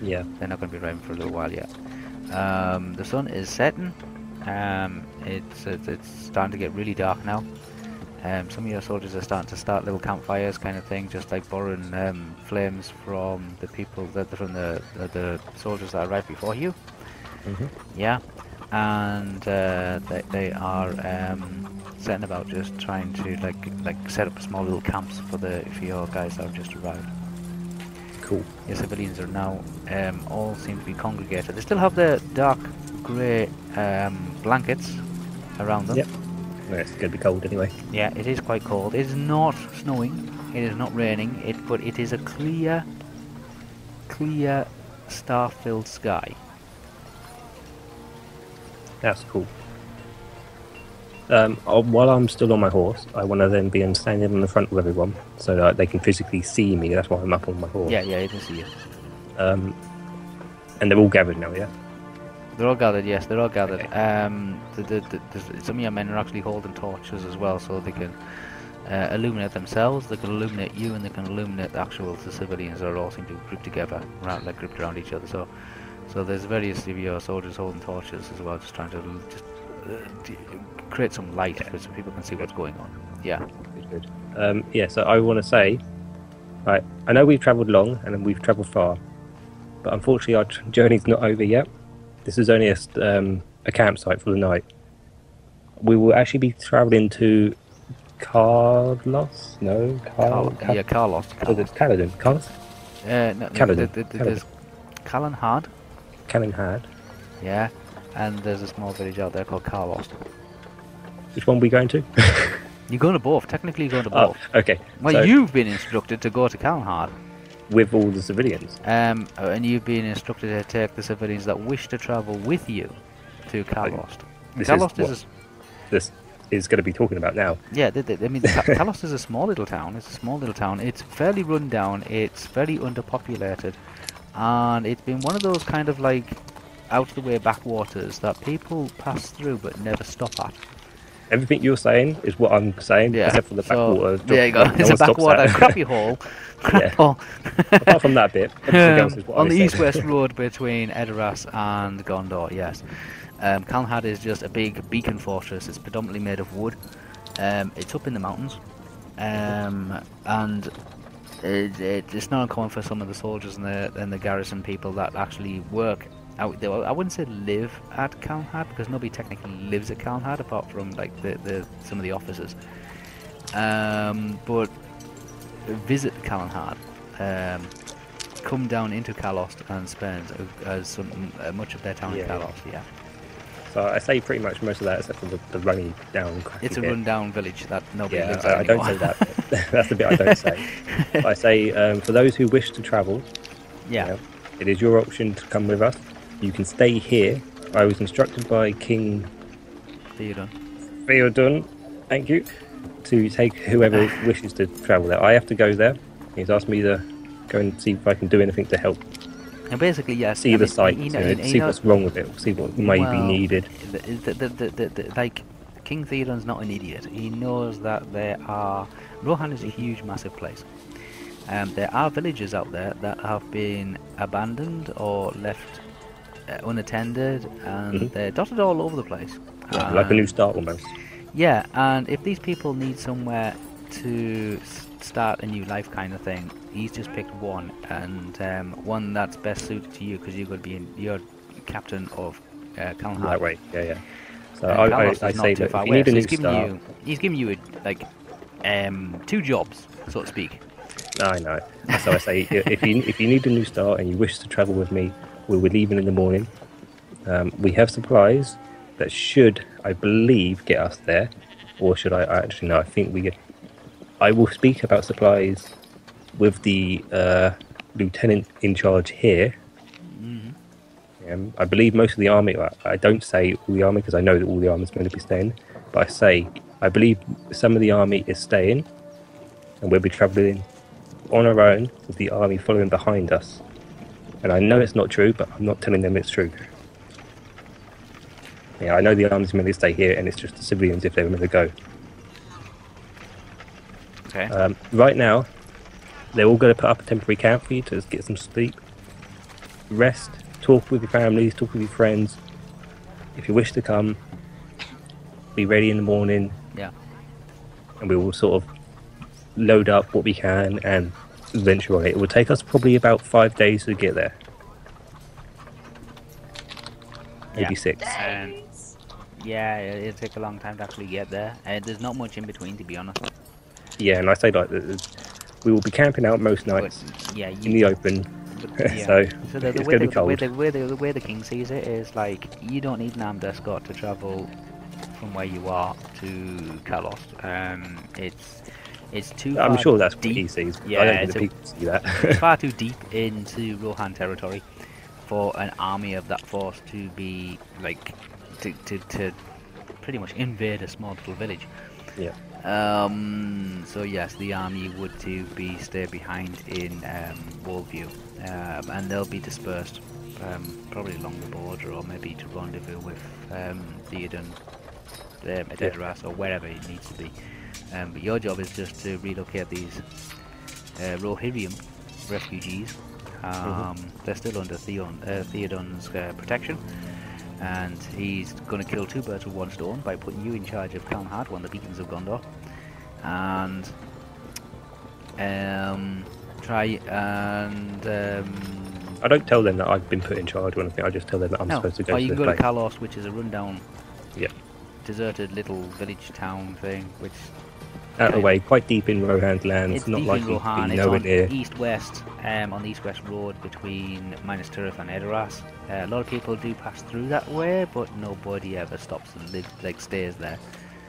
Yeah. They're not going to be arriving for a little while yet. Um, the sun is setting. Um, it's, it's it's starting to get really dark now. Um, some of your soldiers are starting to start little campfires, kind of thing, just like borrowing um, flames from the people that from the, the the soldiers that arrived before you. Mhm. Yeah, and uh, they they are um, setting about just trying to like like set up small little camps for the for your guys that have just arrived. Cool. Your civilians are now um, all seem to be congregated. They still have their dark grey um, blankets around them. Yep. No, it's going to be cold anyway. Yeah, it is quite cold. It is not snowing. It is not raining. It, but it is a clear, clear, star-filled sky. That's cool. Um, while I'm still on my horse, I want to then be in- standing in the front of everyone so that they can physically see me. That's why I'm up on my horse. Yeah, yeah, you can see you. Um, and they're all gathered now, yeah? They're all gathered, yes, they're all gathered. Okay. Um, the, the, the, some of your men are actually holding torches as well, so they can uh, illuminate themselves, they can illuminate you, and they can illuminate the actual the civilians that are all seem to be grouped together, around, like grouped around each other. So, so there's various of your soldiers holding torches as well, just trying to just uh, create some light so people can see what's going on. Yeah. Good. Um, yeah, so I want to say, right, I know we've travelled long and we've travelled far, but unfortunately our *laughs* journey's not over yet. This is only a, um, a campsite for the night. We will actually be travelling to Carlos? No, Car- Carl, yeah, Carlos. It Caledon? Carlos? Uh, no, Caledon, th- th- th- there's Callanhad, Calenhad. yeah, and there's a small village out there called Carlos. Which one are we going to? *laughs* You're going to both. Technically, you're going to oh, both. okay. Well, so you've been instructed to go to Calenhad, with all the civilians. um, and you've been instructed to take the civilians that wish to travel with you to Kalost. This Kalost is is, a, this is going to be talking about now. yeah, th- th- I mean, Ka- *laughs* Kalos is a small little town. It's a small little town. It's fairly run down. It's very underpopulated, and it's been one of those kind of like out of the way backwaters that people pass through but never stop at. Everything you're saying is what I'm saying, Yeah. except for the so, backwater. there you go. no it's a backwater, crappy hole. Crap *laughs* Yeah. hole. Apart from that bit, *laughs* everything else Um, is what on I the east-west *laughs* road between Edoras and Gondor, yes. Um, is just a big beacon fortress. It's predominantly made of wood. Um, it's up in the mountains, um, and it, it, it's not uncommon for some of the soldiers and the and the garrison people that actually work out there. I wouldn't say live at Calenhad because nobody technically lives at Calenhad apart from like the, the some of the officers. Um, but visit Calenhad. Um, come down into Kalost and spend uh, some uh, much of their time Yeah, in yeah. Kalost. Yeah, So I say pretty much most of that, except for the, the running down. it's a bit. run-down village that nobody Yeah, lives I, I don't say that. *laughs* *laughs* That's the bit I don't say. I say um, for those who wish to travel, yeah, Yeah. it is your option to come with us. You can stay here. I was instructed by King Theoden. Theoden, thank you, to take whoever wishes to travel there. I have to go there. He's asked me to go and see if I can do anything to help And basically, yes. see I the mean, site, you know, see knows- what's wrong with it, see what may Well, be needed. the, the, the, like King Theoden's not an idiot. He knows that there are Rohan is a huge, massive place. Um, there are villages out there that have been abandoned or left unattended, and Mhm. they're dotted all over the place. Yeah, like a new start almost. Yeah, and if these people need somewhere to start a new life, kind of thing, he's just picked one, and um, one that's best suited to you because you're going to be in, you're captain of uh, Calenhad. Right way, yeah, yeah. So And I, I, I is say that if you need a new he's giving start, you he's giving you like um, two jobs, so to speak. I know. So I say if you if you need a new start and you wish to travel with me, we will leaving in the morning. Um, we have supplies that should, I believe, get us there, or should I? Actually, no. I think we get. I will speak about supplies with the uh, lieutenant in charge here. Mhm. Um, I believe most of the army. I- I don't say all the army because I know that all the army is going to be staying, but I say I believe some of the army is staying, and we'll be travelling on our own with the army following behind us. And I know it's not true, but I'm not telling them it's true. Yeah, I know the army's meant to stay here, and it's just the civilians if they're meant to go. Okay. Um, right now, they're all going to put up a temporary camp for you to get some sleep, rest, talk with your families, talk with your friends. If you wish to come, be ready in the morning, yeah. and we will sort of load up what we can and venture on it. It will take us probably about five days to get there. Maybe Yeah. six. Um, yeah, it- it'll take a long time to actually get there. Uh, there's not much in between, to be honest. Yeah, and I say like we will be camping out most But, nights yeah, in the open. *laughs* but, *laughs* yeah. so So the, the, it's gonna the, be the, way cold. the, way the, the the king sees it is like you don't need an armed escort to travel from where you are to Kalos. Um, it's it's too. I'm sure that's what deep. he sees. I Yeah, don't think it's the people see that. it's far *laughs* too deep into Rohan territory for an army of that force to be like to, to, to pretty much invade a small little village. Yeah. Um, so yes, the army would to be stay behind in um, Wallview, um, and they'll be dispersed um, probably along the border, or maybe to rendezvous with um, Theoden, um, at Yeah. Or wherever it needs to be. Um, but your job is just to relocate these uh, Rohirrim refugees. Um, They're still under Theon, uh, Theoden's uh, protection, and he's going to kill two birds with one stone by putting you in charge of Calenhad, one of the beacons of Gondor, and um, try and um, I don't tell them that I've been put in charge or anything. I just tell them that I'm no. supposed to go or to you can go to place. Kalos, which is a rundown, Yeah. deserted little village town thing, which Out of the way, quite deep in Rohan's lands, It's not likely in to Rohan. be It's nowhere on near. east-west, um, on the east-west road between Minas Tirith and Edoras. Uh, a lot of people do pass through that way, but nobody ever stops and live, like stays there.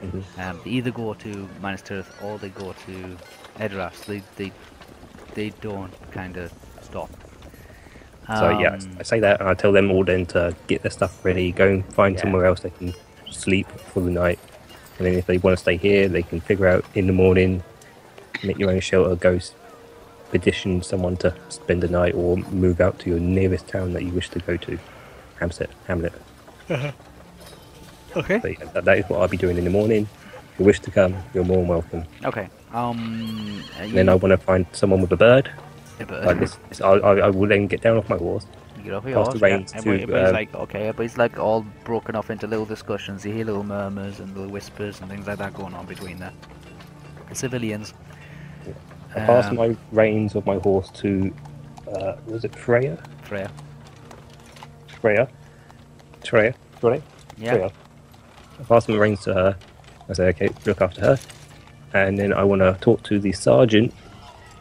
Mhm. Um, they either go to Minas Tirith or they go to Edoras. They they they don't kind of stop. So yeah, Um, I say that, and I tell them all then to get their stuff ready, go and find Yeah. somewhere else they can sleep for the night, and then if they want to stay here, they can figure out in the morning, make your own shelter, go petition someone to spend the night, or move out to your nearest town that you wish to go to, Hamset, Hamlet. Okay. But yeah, that- that is what I'll be doing in the morning. If you wish to come, you're more than welcome. Okay. Um. And then I want to find someone with a bird. Yeah, but- Like this, this- I, I, I will then get down off my horse. You get off your horse, yeah. reins Everybody- to, everybody's uh, like, okay, everybody's like all broken off into little discussions. You hear little murmurs and little whispers and things like that going on between the civilians. I pass Um, my reins of my horse to, uh, was it Freya? Freya. Freya? Freya? Freya? Yeah. Freya. I pass my reins to her. I say, okay, look after her. And then I want to talk to the sergeant.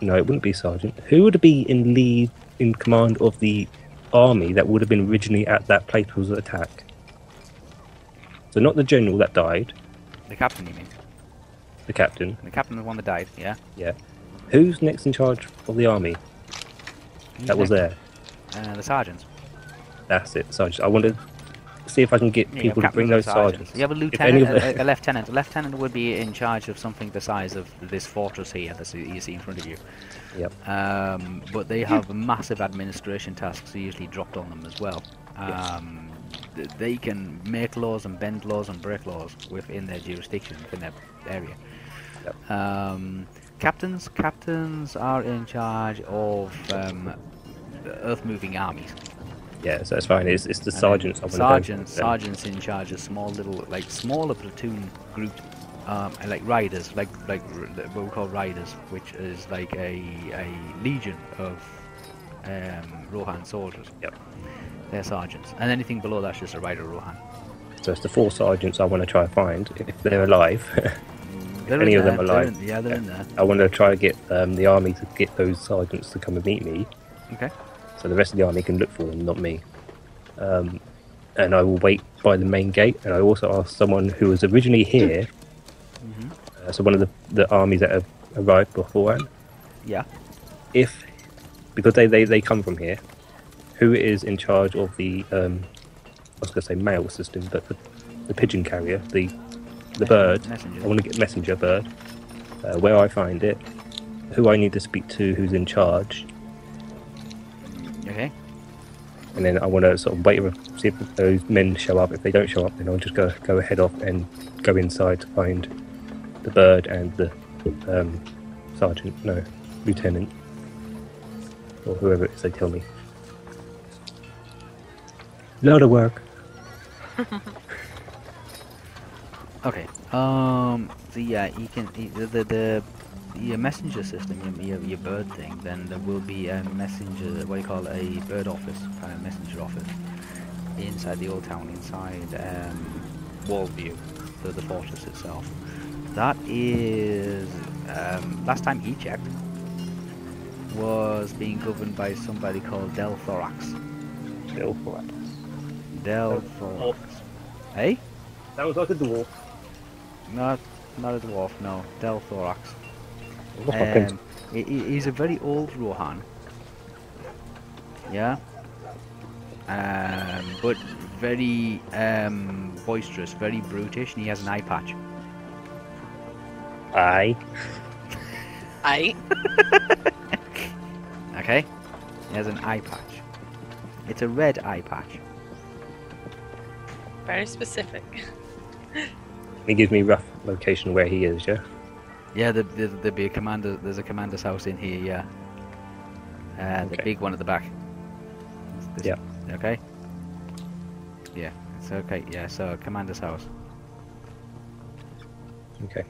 No, it wouldn't be sergeant. Who would be in lead, in command of the army that would have been originally at that place was attack? So not the general that died, The captain, you mean? the captain. The captain the one that died. Yeah. Yeah. Who's next in charge of the army Who's that was next? there? Uh, the sergeants. That's it, sergeant. I want to see if I can get Yeah, people to bring those and sergeants. You have a lieutenant, a, a lieutenant. A lieutenant would be in charge of something the size of this fortress here that you see in front of you. Yep. Um, but they have massive administration tasks usually dropped on them as well. Um, th- they can make laws and bend laws and break laws within their jurisdiction, within their area. Yep. Um, captains, captains are in charge of um, earth-moving armies. Yeah, so that's fine. It's, it's the And sergeants. I wanna go Sergeants, sergeants in charge of small little, like smaller platoon group, um, and like riders, like like what we call riders, which is like a a legion of um, Rohan soldiers. Yep. They're sergeants, and anything below that's just a rider Rohan. So it's the four sergeants I want to try to find if they're alive. *laughs* They're any of them alive. they're in- yeah, they're in there. I want to try to get um, the army to get those sergeants to come and meet me, Okay. so the rest of the army can look for them, not me. Um, and I will wait by the main gate. And I also ask someone who was originally here, uh, so one of the, the armies that have arrived beforehand, Yeah. if because they, they, they come from here, who is in charge of the um, I was going to say mail system, but the, the pigeon carrier, the the bird. Messenger. I want to get messenger bird. Uh, where I find it, who I need to speak to, who's in charge, Okay. and then I want to sort of wait and see if those men show up. If they don't show up, then I'll just go go ahead off and go inside to find the bird and the um, sergeant, no, lieutenant, or whoever it is they tell me. Lot of work. *laughs* Okay. Um. So yeah, you can the the, the your messenger system, your, your your bird thing. Then there will be a messenger. What do you call it? A bird office, kind of messenger office, inside the old town, inside um, Wallview, the the fortress itself. That is um, last time he checked was being governed by somebody called Del Thorax. Bill for that. Del Thorax. Hey? That was like a dwarf. Not not a dwarf. No, Del Thorax. Look like a- Um, he, he- he's a very old Rohan. Yeah. Um, but very um, boisterous, very brutish, and he has an eye patch. Aye. I. *laughs* Okay, he has an eye patch. It's a red eye patch. Very specific. He gives me rough location where he is, yeah? Yeah, there, there, there'd be a commander. There's a commander's house in here. Yeah. Uh, the Okay. big one at the back. This- Yeah. Okay. Yeah. It's okay. Yeah. So commander's house. Okay.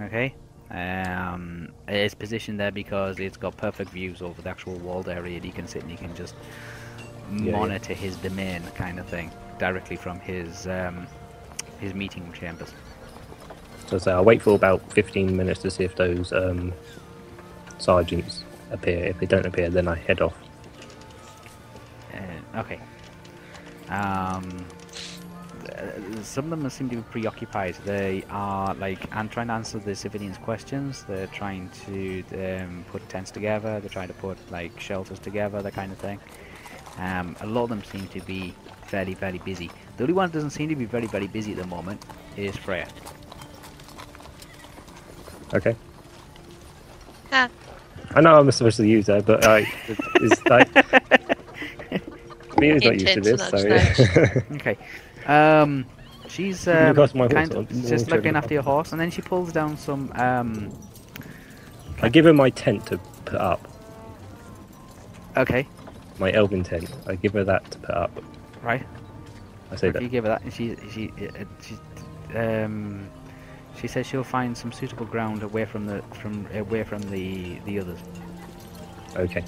Okay. Um, it's positioned there because it's got perfect views over the actual walled area. He can sit and he can just yeah. monitor his domain, kind of thing, directly from his um, his meeting chambers. So, so I'll wait for about 15 minutes to see if those um, sergeants appear. If they don't appear, then I head off. Uh, okay. Um, th- some of them seem to be preoccupied. They are like and trying to answer the civilians' questions. They're trying to um, put tents together. They're trying to put like shelters together, that kind of thing. Um, a lot of them seem to be fairly, fairly busy. The only one that doesn't seem to be very, very busy at the moment is Freya. Okay. Ah. I know I'm supposed to use that, but I, it- it's like. *laughs* Mia's not used to this, so yeah. *laughs* Okay. Um, she's um, kind of just looking after your horse, and then she pulls down some um, I give her my tent to put up, Okay, my elven tent. I give her that to put up. right. I say If that. you give her that, and she she uh, she um she says she'll find some suitable ground away from the from away from the the others. Okay.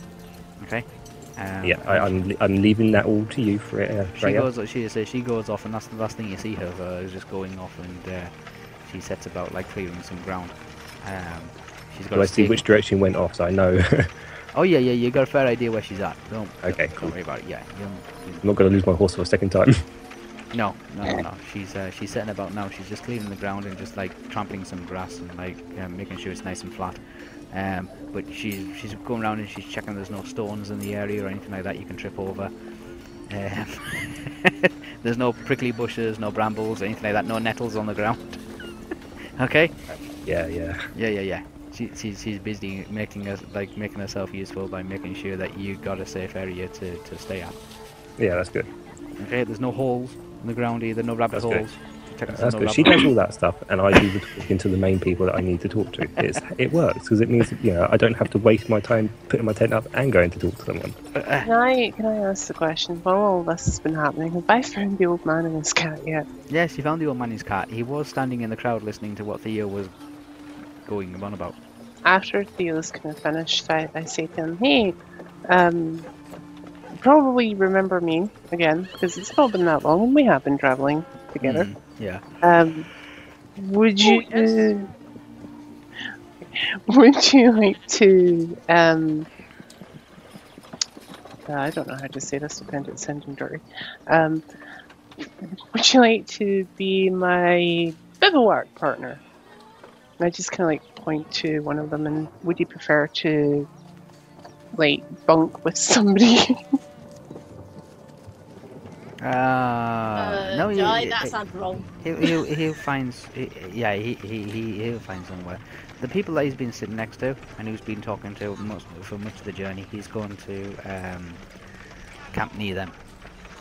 Okay. Um, Yeah, I, I'm I'm leaving that all to you, Fre- uh, She goes. She says she goes off, and that's the last thing you see her. Uh, is just going off, and uh, she sets about like clearing some ground. Um, she's got. I see which direction went off, so I know. *laughs* Oh yeah, yeah. You got a fair idea where she's at. Don't. Okay, Don't, cool. worry about it. Yeah. You don't, not going to lose my horse for a second time. *laughs* No, no, no, no. She's uh, she's setting about now. She's just clearing the ground and just like trampling some grass and like um, making sure it's nice and flat. Um, but she's she's going around and she's checking there's no stones in the area or anything like that you can trip over. Um, *laughs* there's no prickly bushes, no brambles, anything like that. No nettles on the ground. *laughs* okay. yeah, yeah. Yeah, yeah, yeah. She, she's she's busy making us like making herself useful by making sure that you got a safe area to, to stay at. Yeah, that's good. Okay. There's no holes in the ground either. No rabbit That's holes. There's That's good. She rabbit does all that stuff, and I do the talking to the main people that I need to talk to. It's, it works because it means you know I don't have to waste my time putting my tent up and going to talk to someone. Can I can I ask the question? While all this has been happening, have I found the old man and his cat yet? Yes, he found the old man in his cat. He was standing in the crowd listening to what Theo was going on about. After Theo's kind of finished, I, I say to him, "Hey, um, you probably remember me again because it's not been that long, and we have been traveling together. Mm, yeah. Um, would you Oh, yes. *laughs* would you like to um? uh, I don't know how to say this without it sounding. Um, would you like to be my bivouac partner? And I just kind of like point to one of them, and would you prefer to like bunk with somebody? *laughs* Uh, Uh, no, he, Jai, he, that sounds wrong. he, he'll, he'll find, he, yeah, he, he, he, he'll find somewhere. The people that he's been sitting next to and who's been talking to most, for much of the journey, he's going to um, camp near them.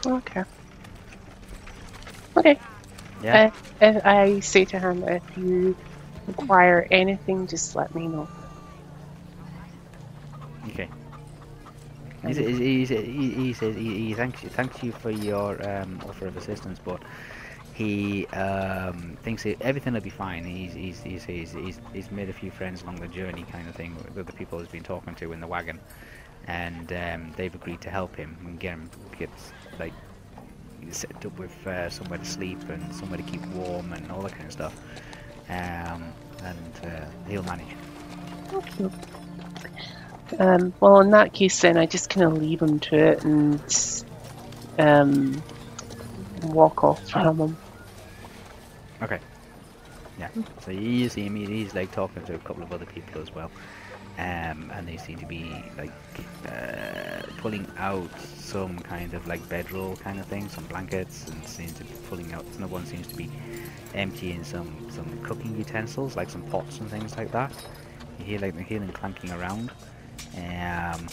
okay. Okay. Yeah. Uh, if I say to him, if you require anything, just let me know. Okay. He's, he's, he's, he, he says he, he thanks you, thanks you for your um, offer of assistance, but he um, thinks it, everything will be fine. He's he's, he's, he's, he's he's made a few friends along the journey, kind of thing, with the people he's been talking to in the wagon, and um, they've agreed to help him and get him get like set up with uh, somewhere to sleep and somewhere to keep warm and all that kind of stuff. Um, and uh, he'll manage. Okay. Um, well, in that case, then I just kind of leave him to it and um, walk off from him. Okay. Yeah. So you see him. He's like talking to a couple of other people as well. um, and they seem to be like uh, pulling out some kind of like bedroll kind of thing, some blankets, and seems to be pulling out. Another one seems to be emptying some some cooking utensils, like some pots and things like that. You hear like you hear them clanking around. Um,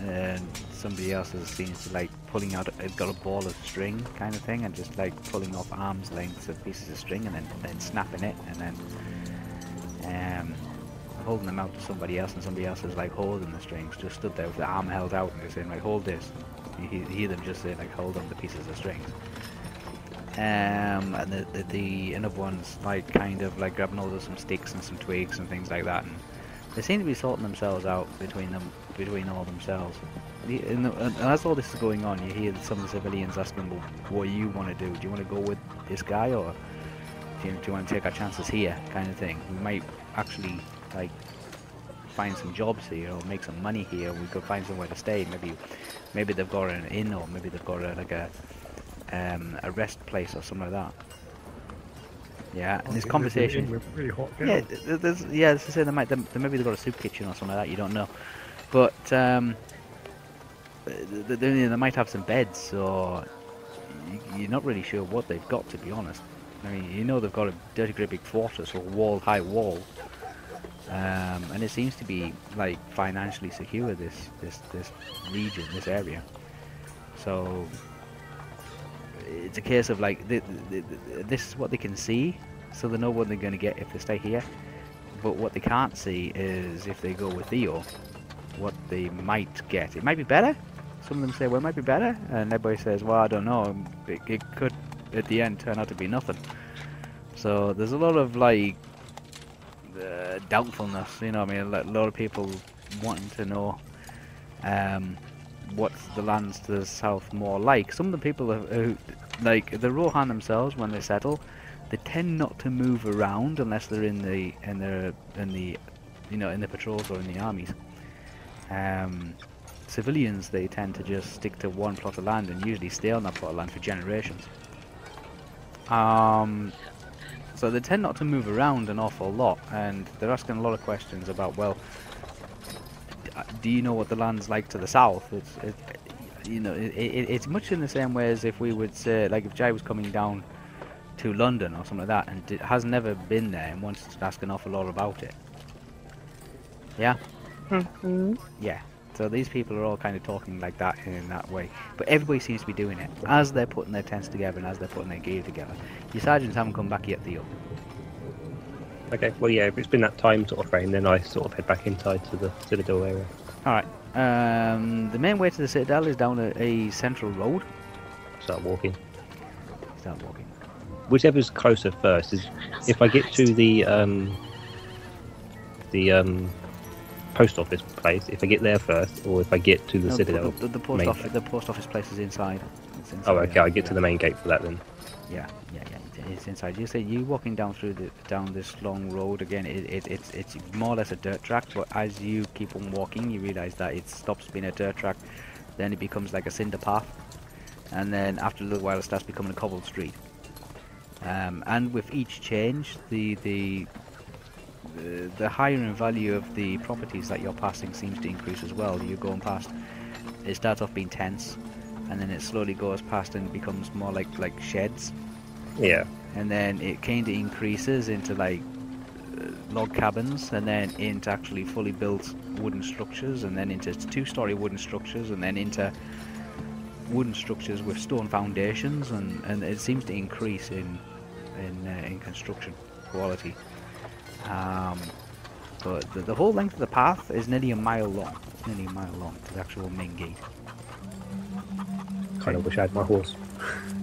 and somebody else is, seems to like pulling out, uh, got a ball of string kind of thing, and just like pulling off arms lengths of pieces of string, and then then snapping it, and then um, holding them out to somebody else, and somebody else is like holding the strings, just stood there with the arm held out, and they're saying like, "Hold this." You hear, them just say like, "Hold on the pieces of strings." Um, and the, the the one's like kind of like grabbing hold of some sticks and some twigs and things like that, and they seem to be sorting themselves out between them, between all themselves. The- And, and as all this is going on, you hear some of the civilians asking, "Well, what do you want to do? Do you want to go with this guy, or do you, do you want to take our chances here?" Kind of thing. We might actually like find some jobs here or make some money here. We could find somewhere to stay. Maybe, maybe they've got an inn or maybe they've got a, like a um, a rest place or something like that. Yeah, and this conversation. Really hot Yeah, th- there's, yeah, as I say, they might, they, they maybe they've got a soup kitchen or something like that. You don't know, but um, th- th- they, they might have some beds, or you're not really sure what they've got, to be honest. I mean, you know they've got a dirty great big fortress or wall, high wall, um, and it seems to be like financially secure. This this this region, this area. So it's a case of like th th th this is what they can see, so they know what they're going to get if they stay here. But what they can't see is if they go with Theo, what they might get. It might be better. Some of them say, well, it might be better, and everybody says, well, I don't know. It, it could, at the end, turn out to be nothing. So there's a lot of like uh, doubtfulness. You know, I mean, a lot of people wanting to know um, what's the lands to the south more like. Some of the people who, like the Rohan themselves, when they settle, they tend not to move around unless they're in the in the in the you know in the patrols or in the armies. Um, civilians they tend to just stick to one plot of land and usually stay on that plot of land for generations. Um, so they tend not to move around an awful lot, and they're asking a lot of questions about well, do you know what the land's like to the south? It's it, you know it, it, it's much in the same way as if we would say like if Jai was coming down to London or something like that and has never been there and wants to ask an awful lot about it. Yeah. Mhm. Yeah. So these people are all kind of talking like that in that way, but everybody seems to be doing it as they're putting their tents together and as they're putting their gear together. Your sergeants haven't come back yet, Theo. Okay, well, yeah, if it's been that time sort of frame, then I sort of head back inside to the Citadel area. All right. Um, the main way to the citadel is down a, a central road. Start walking. Start walking. Whichever's closer first is if I get to the um, the um, post office place, if I get there first, or if I get to the No, Citadel. The, the post office. gate. The post office place is inside. It's inside Oh, okay, yeah, I get to the main gate for that then. Yeah, yeah, It's inside. You say you walking down through the down this long road again. It, it it's it's more or less a dirt track, but as you keep on walking, you realise that it stops being a dirt track, then it becomes like a cinder path, and then after a little while, it starts becoming a cobbled street. Um, and with each change, the the the, the higher in value of the properties that you're passing seems to increase as well. You're going past. It starts off being tents, and then it slowly goes past and becomes more like like sheds Yeah. And then it kind of increases into like uh, log cabins and then into actually fully built wooden structures and then into two-story wooden structures and then into wooden structures with stone foundations and, and it seems to increase in in, uh, in construction quality um, but the, the whole length of the path is nearly a mile long nearly a mile long to the actual main gate Kind of wish I had my horse. *laughs*